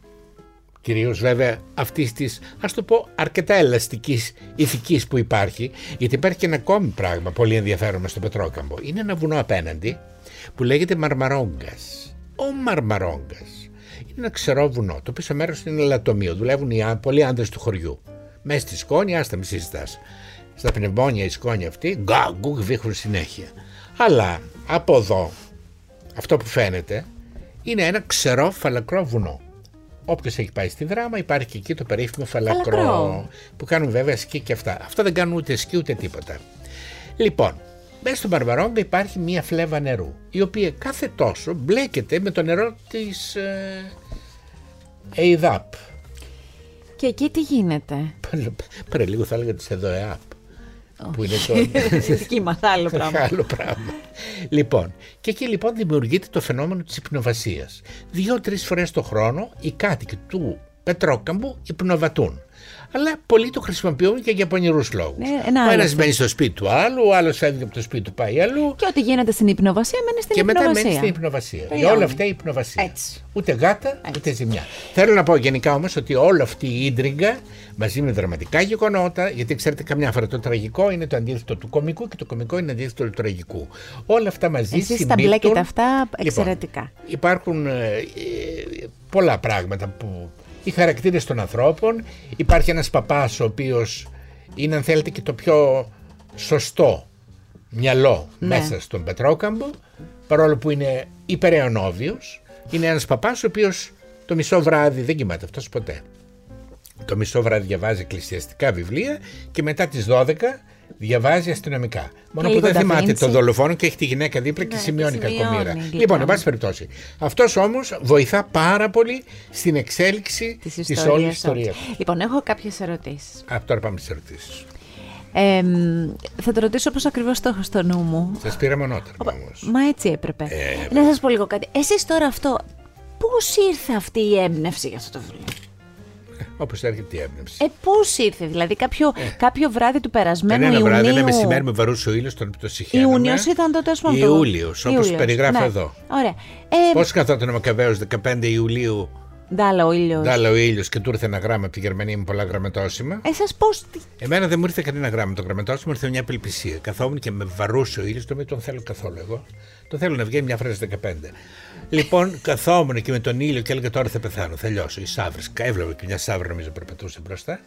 κυρίως βέβαια αυτής της, ας το πω, αρκετά ελαστικής ηθικής που υπάρχει, γιατί υπάρχει και ένα ακόμη πράγμα πολύ ενδιαφέρον μες στο Πετρόκαμπο. Είναι ένα βουνό απέναντι που λέγεται Μαρμαρόγκας. Ο Μαρμαρόγκας είναι ένα ξερό βουνό, το πίσω μέρος είναι λατομείο, δουλεύουν οι άν- πολλοί άντρες του χωριού. Μέσα στη σκόνη, άστα μη συζητάς. Στα πνευμόνια η σκόνη αυτή, γκά, γκουκ, βήχουν συνέχεια. Αλλά από εδώ, αυτό που φαίνεται, είναι ένα ξερό φαλακρό βουνό. Όποιος έχει πάει στη δράμα, υπάρχει και εκεί το περίφημο φαλακρό. Φαλακρό. Που κάνουν βέβαια σκι και αυτά. Αυτά δεν κάνουν ούτε σκι ούτε τίποτα. Λοιπόν, μέσα στο Μπαρμπαρόγκα υπάρχει μία φλέβα νερού, η οποία κάθε τόσο μπλέκεται με το νερό της ε, ΕΙΔΑΠ. Και εκεί τι γίνεται; Παραλίγο θα έλεγα της ΕΔΟΕΑΠ. Που είναι το... δική μας, άλλο πράγμα. άλλο πράγμα. Λοιπόν, και εκεί λοιπόν δημιουργείται το φαινόμενο της υπνοβασίας. Δύο-τρεις φορές το χρόνο οι κάτοικοι του Πετρόκαμπου υπνοβατούν αλλά πολλοί το χρησιμοποιούν και για πονηρούς λόγους. Ναι, ο ένας μένει στο σπίτι του άλλου, ο άλλος φεύγει από το σπίτι του, πάει αλλού. Και ό,τι γίνεται στην υπνοβασία μένει στην και υπνοβασία. Και μετά μένει στην υπνοβασία. Για όλα αυτά η υπνοβασία. Έτσι. Ούτε γάτα, Έτσι. ούτε ζημιά. Θέλω να πω γενικά όμως ότι όλη αυτή η ίντριγκα μαζί με δραματικά γεγονότα, γιατί ξέρετε, καμιά φορά το τραγικό είναι το αντίθετο του κομικού και το κομικό είναι αντίθετο του τραγικού. Όλα αυτά μαζί Εσείς τα μπλέκετε αυτά λοιπόν, εξαιρετικά. Λοιπόν, υπάρχουν ε, ε, πολλά πράγματα που οι χαρακτήρες των ανθρώπων. Υπάρχει ένας παπάς ο οποίος είναι αν θέλετε και το πιο σωστό μυαλό ναι. μέσα στον Πετρόκαμπο παρόλο που είναι υπεραιωνόβιος. Είναι ένας παπάς ο οποίος το μισό βράδυ δεν κοιμάται αυτός ποτέ. Το μισό βράδυ διαβάζει εκκλησιαστικά βιβλία και μετά τις 12 διαβάζει αστυνομικά. Μόνο που δεν θυμάται τον δολοφόνο και έχει τη γυναίκα δίπλα και ναι, σημειώνει κακομήρα. Λοιπόν, λοιπόν, εν πάση περιπτώσει. Αυτός όμως βοηθά πάρα πολύ στην εξέλιξη της όλης ιστορίας. Λοιπόν, έχω κάποιες ερωτήσεις. Α, τώρα πάμε στις ερωτήσεις. Ε, θα το ρωτήσω πώ ακριβώς το έχω στο νου μου. Σας πήρα μονότερο όμως. Μα έτσι έπρεπε. Ε, να σας πω λίγο κάτι. Εσείς τώρα αυτό, πώς ήρθε αυτή η έμπνευση για αυτό το βιβλίο; Όπως έρχεται η έμπνευση. Ε, πώς ήρθε, δηλαδή κάποιο, ε. κάποιο βράδυ του περασμένου Ιουνίου. Ένα βράδυ, ένα μεσημέρι με βαρούσε ο ήλιο, τον το Ιούνιος ήταν τότε, ας πούμε. Ιούλιος, όπως περιγράφω ναι. εδώ. Ωραία. Ε, πώς καθόταν ο Μακαβαίο 15 Ιουλίου; Ντάλα ο ήλιος. Ντάλα ο ήλιος και του ήρθε ένα γράμμα από τη Γερμανία με πολλά γραμματόσημα. Εσά πώ. Εμένα δεν μου ήρθε κανένα γράμμα. Το γραμματόσημα ήρθε μια απελπισία. Καθόμουν και με βαρούσε ο ήλιος. Το μην τον θέλω καθόλου εγώ. Το θέλω να βγαίνει μια φορά 15. Λοιπόν, καθόμουν και με τον ήλιο και έλεγα τώρα θα πεθάνω. Θα λιώσω. Οι σαύρες. Έβλεπα και μια σαύρα νομίζω περπατούσε μπροστά.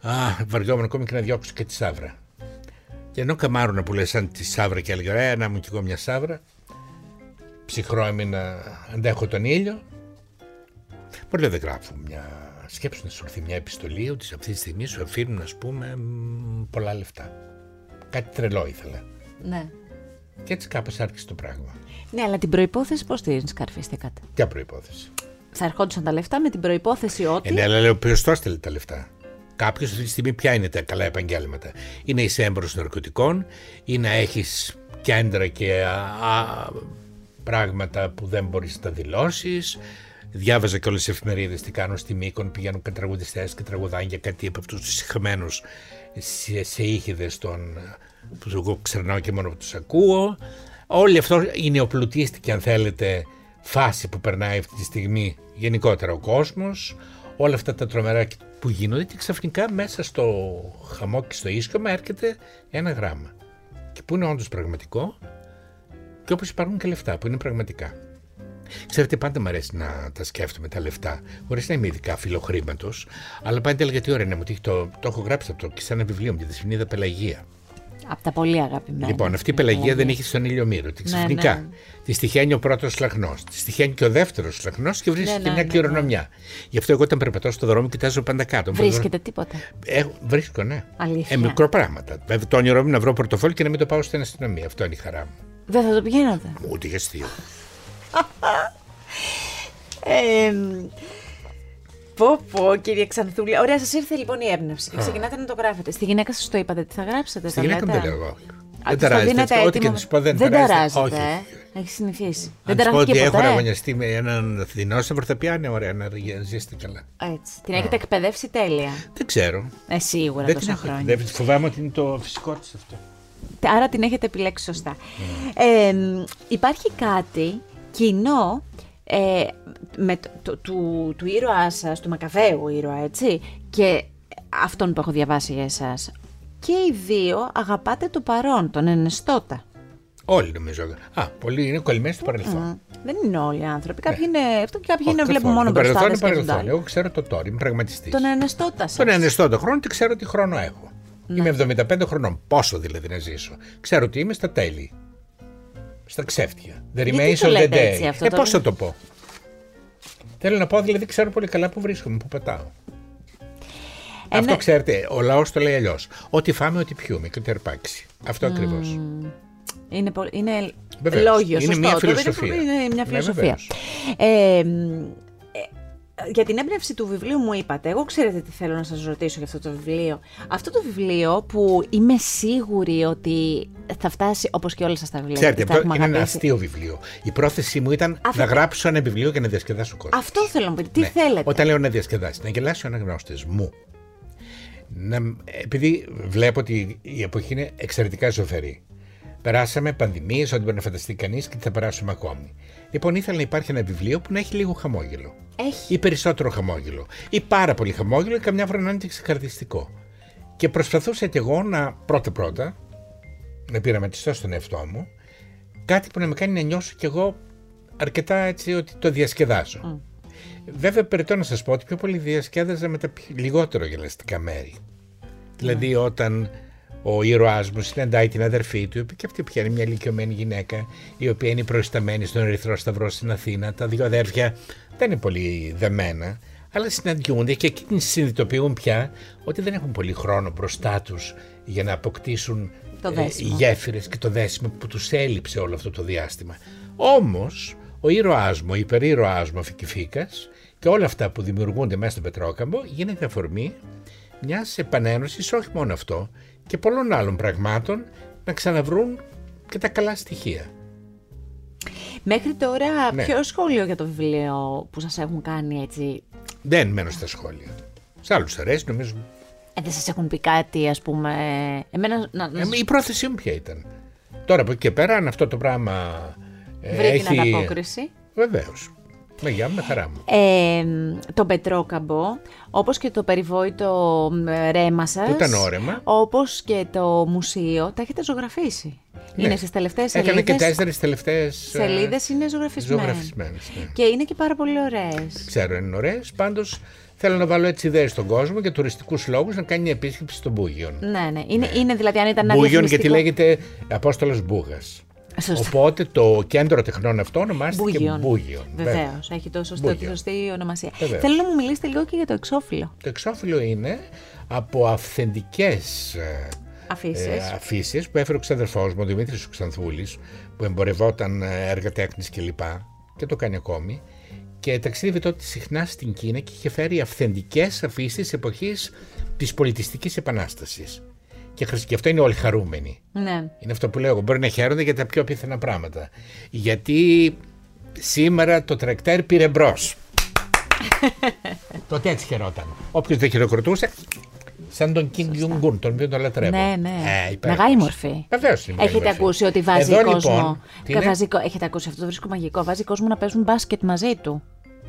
Α, βαριόμουν ακόμη και να διώξω και τη σαύρα. Και ενώ καμάруνα που λέει σαν τη σαύρα και έλεγα, Ε, να μου κι εγώ μια σαύρα. Ψυχρό έμεινα, αντέχω τον ήλιο. Πολύ δεν γράφω μια. Σκέψου να σου έρθει μια επιστολή ότι σε αυτή τη στιγμή σου αφήνουν, ας πούμε, πολλά λεφτά. Κάτι τρελό ήθελα. Ναι. Και έτσι κάπως άρχισε το πράγμα. Ναι, αλλά την προπόθεση πώς την σκαρφίστηκατε. Ποια προπόθεση. Θα ερχόντουσαν τα λεφτά με την προπόθεση ότι. Ε, ναι, αλλά λέω ποιο το έστελε τα λεφτά. Κάποιος αυτή τη στιγμή ποια είναι τα καλά επαγγέλματα. Είναι είσαι έμπορο ναρκωτικών ή να έχεις κέντρα και α, πράγματα που δεν μπορείς να τα δηλώσεις. Διάβαζα και όλες τις εφημερίδες τι κάνουν στη Μήκον. Πηγαίνουν και τραγουδιστές και τραγουδάνε για κάτι από αυτούς τους συγχαμένου σε, σε ήχηδες των. που εγώ ξερνάω και μόνο που τους ακούω. Όλη αυτό η νεοπλουτίστικη, αν θέλετε, φάση που περνάει αυτή τη στιγμή γενικότερα ο κόσμος. Όλα αυτά τα τρομερά που γίνονται και ξαφνικά μέσα στο χαμό και στο ίσκομα έρχεται ένα γράμμα. Και που είναι όντως πραγματικό και όπως υπάρχουν και λεφτά που είναι πραγματικά. Ξέρετε, πάντα μου αρέσει να τα σκέφτομαι τα λεφτά. Χωρίς να είμαι ειδικά φιλοχρήματος, αλλά πάντα έλεγα τι ωραία να μου τύχει. Το, το έχω γράψει αυτό και σε ένα βιβλίο μου για τη Σφινίδα Πελαγία. Από τα πολύ αγαπημένα. Λοιπόν, αυτή η Πελαγία δεν είχε στον ήλιο μύρο. Τη ναι, ξαφνικά ναι, ναι. τη τυχαίνει ο πρώτος λαχνός, τη τυχαίνει και ο δεύτερος λαχνός και βρίσκεται ναι, ναι, μια ναι, κληρονομιά. Γι' αυτό εγώ όταν περπατώ στο δρόμο κοιτάζω πάντα κάτω. Βρίσκεται τίποτα. Ε, βρίσκω, ναι. Αλήθεια. Ε, μικρό πράγματα. Βέβαια, το όνειρό μου να βρω πορτοφόλι και να μην το πάω στην αστυνομία. Αυτό είναι η χαρά μου. Δεν θα το πηγαίνατε. Ούτε για αστείο. ε, Πω, πω, κύριε Ξανθούλη. Ωραία, σας ήρθε λοιπόν η έμπνευση και ξεκινάτε να το γράφετε. Στη γυναίκα σας το είπατε, τι θα γράψετε. Στη γυναίκα μου δεν λέω εγώ. Δεν ταράζεται. Ό,τι και τη πω δεν ταράζεται. Όχι. Ε. Έχει συνηθίσει. Αν δεν ταράζεται. Ότι έχω αγωνιαστεί με έναν δεινόσαυρο θα πιάνει ωραία να ζήσετε καλά. Έτσι. Την έχετε εκπαιδεύσει τέλεια. Δεν ξέρω. Ε, σίγουρα δεν τόσα χρόνια. Δεν φοβάμαι ότι είναι το φυσικό της αυτό. Άρα την έχετε επιλέξει σωστά. Ε, υπάρχει κάτι κοινό ε, με το, του, του ήρωά σας, του Μακαβαίου ήρωα, έτσι, και αυτόν που έχω διαβάσει για εσάς. Και οι δύο αγαπάτε το παρόν, τον Ενεστώτα. Όλοι νομίζω. Α, πολλοί είναι κολλημένοι στο παρελθόν. Δεν είναι όλοι οι άνθρωποι. Κάποιοι είναι. Αυτό και κάποιοι είναι βλέπουν μόνο μπροστά. Το παρελθόν είναι παρελθόν. Εγώ ξέρω το τώρα, είμαι πραγματιστής. Τον Ενεστώτα σας. Τον Ενεστώτα χρόνο και ξέρω τι χρόνο έχω. Ναι. Είμαι 75 χρονών. Πόσο δηλαδή να ζήσω. Ξέρω ότι είμαι στα τέλη στα ξέφτια. The remains of the day. ε, πώς θα το πω; Θέλω να πω, δηλαδή ξέρω πολύ καλά που βρίσκομαι, που πετάω. Ε, Αυτό ναι. ξέρετε, ο λαός το λέει αλλιώς. Ό,τι φάμε, ό,τι πιούμε και ό,τι αρπάξει. Αυτό mm. ακριβώ. Είναι, είναι λόγιος, είναι σωστό. μια φιλοσοφία. Είναι μια ναι, φιλοσοφία. ε, για την έμπνευση του βιβλίου μου είπατε, εγώ ξέρετε τι θέλω να σας ρωτήσω για αυτό το βιβλίο. Αυτό το βιβλίο που είμαι σίγουρη ότι θα φτάσει όπως και όλα σας τα βιβλία. Ξέρετε, τα αυτό έχουμε είναι ένα αγαπήσει. αστείο βιβλίο. Η πρόθεσή μου ήταν Αυτό- να γράψω ένα βιβλίο για να διασκεδάσω κόσμο. Αυτό θέλω να μου πείτε. Τι Ναι. θέλετε; Όταν λέω να διασκεδάσει, να γελάσει ο αναγνώστη μου. Να, επειδή βλέπω ότι η εποχή είναι εξαιρετικά ζωφερή. Περάσαμε πανδημίες, ό,τι μπορεί να φανταστεί κανείς και τι θα περάσουμε ακόμη. Λοιπόν, ήθελα να υπάρχει ένα βιβλίο που να έχει λίγο χαμόγελο. Έχει. Ή περισσότερο χαμόγελο. Ή πάρα πολύ χαμόγελο, ή καμιά φορά να είναι και ξεκαρδιστικό. Και προσπαθούσα και εγώ να πρώτα-πρώτα να πειραματιστώ στον εαυτό μου κάτι που να με κάνει να νιώσω κι εγώ αρκετά έτσι ότι το διασκεδάζω. Βέβαια, περιττώ να σας πω ότι πιο πολύ διασκέδαζα με τα πιο- λιγότερο γελαστικά μέρη. Δηλαδή, όταν ο ήρωάς μου συναντάει την αδερφή του, η οποία και αυτή πια είναι μια ηλικιωμένη γυναίκα, η οποία είναι προϊσταμένη στον Ερυθρό Σταυρό στην Αθήνα. Τα δύο αδέρφια δεν είναι πολύ δεμένα, αλλά συναντιούνται και εκείνοι συνειδητοποιούν πια ότι δεν έχουν πολύ χρόνο μπροστά τους για να αποκτήσουν Το ε, δέσιμο. γέφυρες και το δέσιμο που τους έλειψε όλο αυτό το διάστημα. Όμως, ο ήρωάς μου, ο υπερήρωάς μου, ο Φικιφίκας και όλα αυτά που δημιουργούνται μέσα στο Πετρόκαμπο γίνεται αφορμή μιας επανένωσης, όχι μόνο αυτό, και πολλών άλλων πραγμάτων να ξαναβρούν και τα καλά στοιχεία. Μέχρι τώρα, Ναι. ποιο σχόλιο για το βιβλίο που σας έχουν κάνει έτσι; Δεν μένω στα σχόλια. Σε άλλους αρέσει, νομίζω. Ε, δεν σας έχουν πει κάτι, ας πούμε. Εμένα να, να Ε, η πρόθεσή μου ποια ήταν; Τώρα από εκεί και πέρα, αν αυτό το πράγμα ε, βρει την έχει... ανταπόκριση. Βεβαίως. Με γεια μου, με χαρά μου. Ε, το Πετρόκαμπο, όπως και το περιβόητο ε, ρέμα σας, Που ήταν όρεμα. όπως και το μουσείο, τα έχετε ζωγραφίσει. Ναι. Είναι στις τελευταίες Έκανε και σελίδες. τέσσερις τελευταίες. Σελίδες είναι ζωγραφισμένες. Ζωγραφισμένες. Ναι. Και είναι και πάρα πολύ ωραίες. Ξέρω, είναι ωραίες. Πάντως θέλω να βάλω έτσι ιδέες στον κόσμο για τουριστικούς λόγους να κάνει μια επίσκεψη στο Μπούγιον. Ναι, ναι. Είναι, είναι δηλαδή αν ήταν ένα Μπούγιον γιατί διαφημιστικό- λέγεται Απόστολος Μπούγας. Σωστά. Οπότε το κέντρο τεχνών αυτό ονομάστηκε Μπούγιον. Μπούγιον. Βεβαίως, έχει το σωστό, τη Μπούγιον. σωστή ονομασία. Βεβαίως. Θέλω να μου μιλήσετε λίγο και για το εξώφυλλο. Το εξώφυλλο είναι από αυθεντικές Αφήσεις. ε, αφήσεις που έφερε ο ξαδερφός μου, ο Δημήτρης Ξανθούλης, που εμπορευόταν ε, έργα τέχνης κλπ. Και το κάνει ακόμη. Και ταξίδευε τότε συχνά στην Κίνα και είχε φέρει αυθεντικές αφήσεις τη εποχής της πολιτιστικής επανάστασης. Και, χρησ- και αυτό είναι όλοι χαρούμενοι. Ναι. Είναι αυτό που λέω. εγώ. Μπορεί να χαίρονται για τα πιο πιθανά πράγματα. Γιατί σήμερα το τρακτέρ πήρε μπρος. Τότε έτσι χαιρόταν. Όποιος δεν χειροκροτούσε, σαν τον Κιμ Ιονγκούν, τον οποίο τον λατρεύω. Ναι, ναι. Ε, υπέροχος. Μεγάλη μορφή. Βεβαίως είναι μεγάλη Έχετε μορφή. ακούσει ότι βάζει Εδώ, κόσμο. Λοιπόν, τι Κα- είναι; βάζει κο- Έχετε ακούσει αυτό, το βρίσκω μαγικό. Βάζει κόσμο να παίζουν μπάσκετ μαζί του.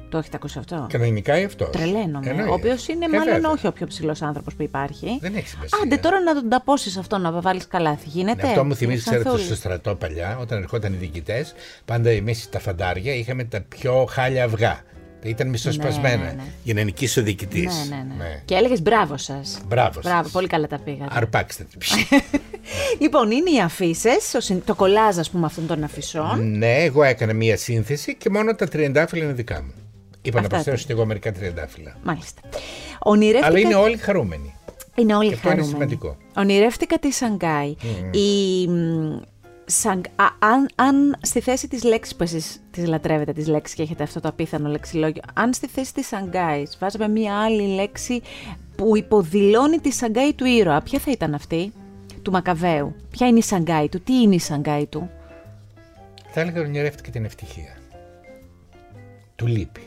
Το έχετε ακούσει αυτό; Κανονικά ή αυτός; Τρελαίνομαι. Ο οποίος είναι μάλλον όχι ο πιο ψηλός άνθρωπος που υπάρχει. Δεν έχει σημασία. Άντε τώρα να τον ταπώσεις αυτό, να βάλεις καλάθι. Γίνεται. Ναι, αυτό μου θυμίζει, ξέρετε, Ξανθούλη. στο στρατό παλιά, όταν ερχόταν οι διοικητές, πάντα εμείς τα φαντάρια είχαμε τα πιο χάλια αυγά. Ήταν μισοσπασμένα Ναι, ναι, ναι. για να νικήσει ο διοικητής. Ναι, ναι, ναι. Και έλεγες μπράβο σας. Μπράβο. σας. Μπράβο, πολύ καλά τα πήγατε. Αρπάξτε την. Λοιπόν, είναι οι αφήσεις, το κολλάζ, ας πούμε, αυτών των αφισών. ναι, εγώ έκανα μία σύνθεση και μόνο τα τριαντάφυλλα είναι δικά μου. Είπα να Αυτά προσθέσω και εγώ μερικά τριαντάφυλλα. Μάλιστα. Ονειρεύτηκα... Αλλά είναι όλοι χαρούμενοι. Είναι όλοι Και αυτό είναι χαρούμενοι. σημαντικό. Ονειρεύτηκα τη Σανγκάη. Η... μ, Σαν... Α, αν, αν στη θέση της λέξης που εσείς τις λατρεύετε τις λέξεις και έχετε αυτό το απίθανο λεξιλόγιο, αν στη θέση της Σανγκάης βάζαμε μία άλλη λέξη που υποδηλώνει τη Σανγκάη του ήρωα, ποια θα ήταν αυτή, του Μακαβαίου. Ποια είναι η Σανγκάη του, τι είναι η Σανγκάη του; Θα έλεγα ότι ονειρεύτηκε την ευτυχία. Του λείπει.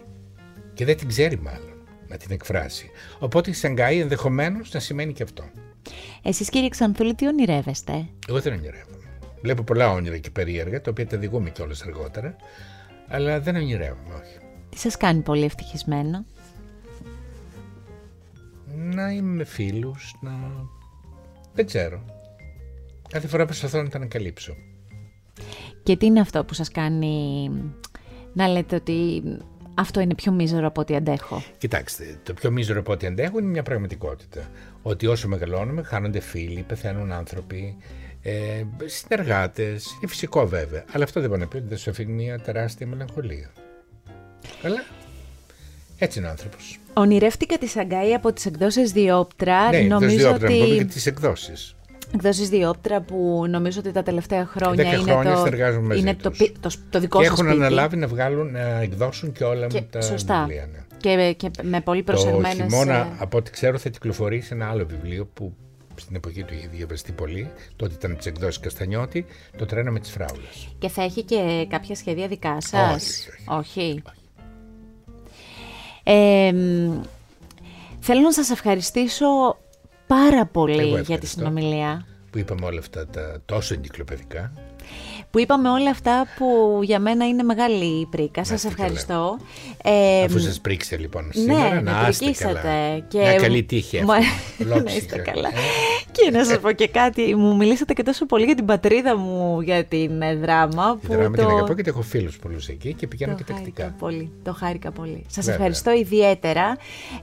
Και δεν την ξέρει μάλλον να την εκφράσει. Οπότε η Σανγκάη ενδεχομένως να σημαίνει και αυτό. Εσείς κύριε Ξανθούλη τι ονειρεύεστε; Εγώ δεν ονειρεύομαι. Βλέπω πολλά όνειρα και περίεργα, τα οποία τα διηγούμε κιόλας αργότερα. Αλλά δεν ονειρεύομαι, όχι. Τι σας κάνει πολύ ευτυχισμένο; Να είμαι με φίλους, να. Δεν ξέρω. Κάθε φορά προσπαθώ να τα ανακαλύψω. Και τι είναι αυτό που σας κάνει να λέτε ότι αυτό είναι πιο μίζερο από ό,τι αντέχω. Κοιτάξτε, το πιο μίζερο από ό,τι αντέχω είναι μια πραγματικότητα. Ότι όσο μεγαλώνουμε, χάνονται φίλοι, πεθαίνουν άνθρωποι, ε, συνεργάτες. Είναι φυσικό βέβαια. Αλλά αυτό δεν μπορεί να πει ότι δεν σου αφήνει μια τεράστια μελαγχολία. Αλλά έτσι είναι ο άνθρωπος. Ονειρεύτηκα τη Σαγκάη από τις εκδόσεις Διόπτρα. Ναι, Νομίζω δεν ότι... να πούμε ότι... και τις εκδόσεις. Εκδόσεις Διόπτρα που νομίζω ότι τα τελευταία χρόνια Δέκα είναι, χρόνια το, συνεργάζομαι μαζί είναι το, τους. πι- το, το δικό Και σας έχουν σπίτι. αναλάβει να βγάλουν, να εκδώσουν και όλα Και- μου τα σωστά. βιβλία. ναι. Και, και με πολύ Το προσεγμένες... χειμώνα, ε, από ό,τι ξέρω, θα κυκλοφορήσει ένα άλλο βιβλίο που στην εποχή του είχε διαβαστεί πολύ. Τότε ήταν τις εκδόσεις Καστανιώτη, το τρένο με τις φράουλες. Και θα έχει και κάποια σχέδια δικά σας; Όχι, όχι. Ε, μ, θέλω να σας ευχαριστήσω πάρα πολύ Εγώ για τη ευχαριστώ. συνομιλία. Που είπαμε όλα αυτά τα τόσο εγκυκλοπαιδικά. Που είπαμε όλα αυτά που για μένα είναι μεγάλη πρίκα. Σας είστε καλά. ευχαριστώ. Ε, Αφού σας πρίξετε λοιπόν ναι, σήμερα, με να είστε πρικήσατε. καλά. Και... Μια καλή τύχη. Μα- εύχομαι. να Ολόψυχα. είστε καλά. Ε, Και να σας πω και κάτι, μου μιλήσατε και τόσο πολύ για την πατρίδα μου, για την ε, δράμα. Τη που δράμα την το- αγαπώ και έχω φίλους πολλούς εκεί και πηγαίνω Το και χάρηκα τακτικά. πολύ. Το χάρηκα πολύ. Σας Βέβαια. ευχαριστώ ιδιαίτερα.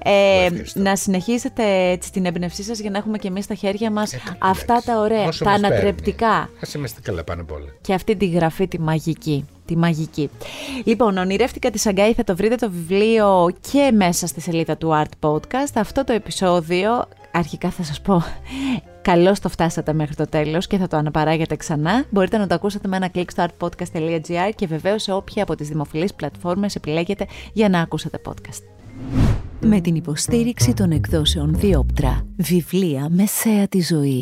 Ε, ευχαριστώ. να συνεχίσετε έτσι την έμπνευσή σας για να έχουμε και εμείς στα χέρια μας Ε, αυτά εντάξει. τα ωραία, Όσο τα μας παίρνει. ανατρεπτικά. Ας είμαστε καλά πάνω απ' όλα. Και αυτή τη γραφή τη μαγική. Τη μαγική. Λοιπόν, ονειρεύτηκα τη Σαγκάη, θα το βρείτε το βιβλίο και μέσα στη σελίδα του Art Podcast. Αυτό το επεισόδιο, αρχικά θα σας πω, καλώς το φτάσατε μέχρι το τέλος και θα το αναπαράγετε ξανά. Μπορείτε να το ακούσετε με ένα κλικ στο artpodcast.gr και βεβαίως σε όποια από τις δημοφιλείς πλατφόρμες επιλέγετε για να ακούσετε podcast. Με την υποστήριξη των εκδόσεων Διόπτρα, βιβλία με θέα τη ζωή.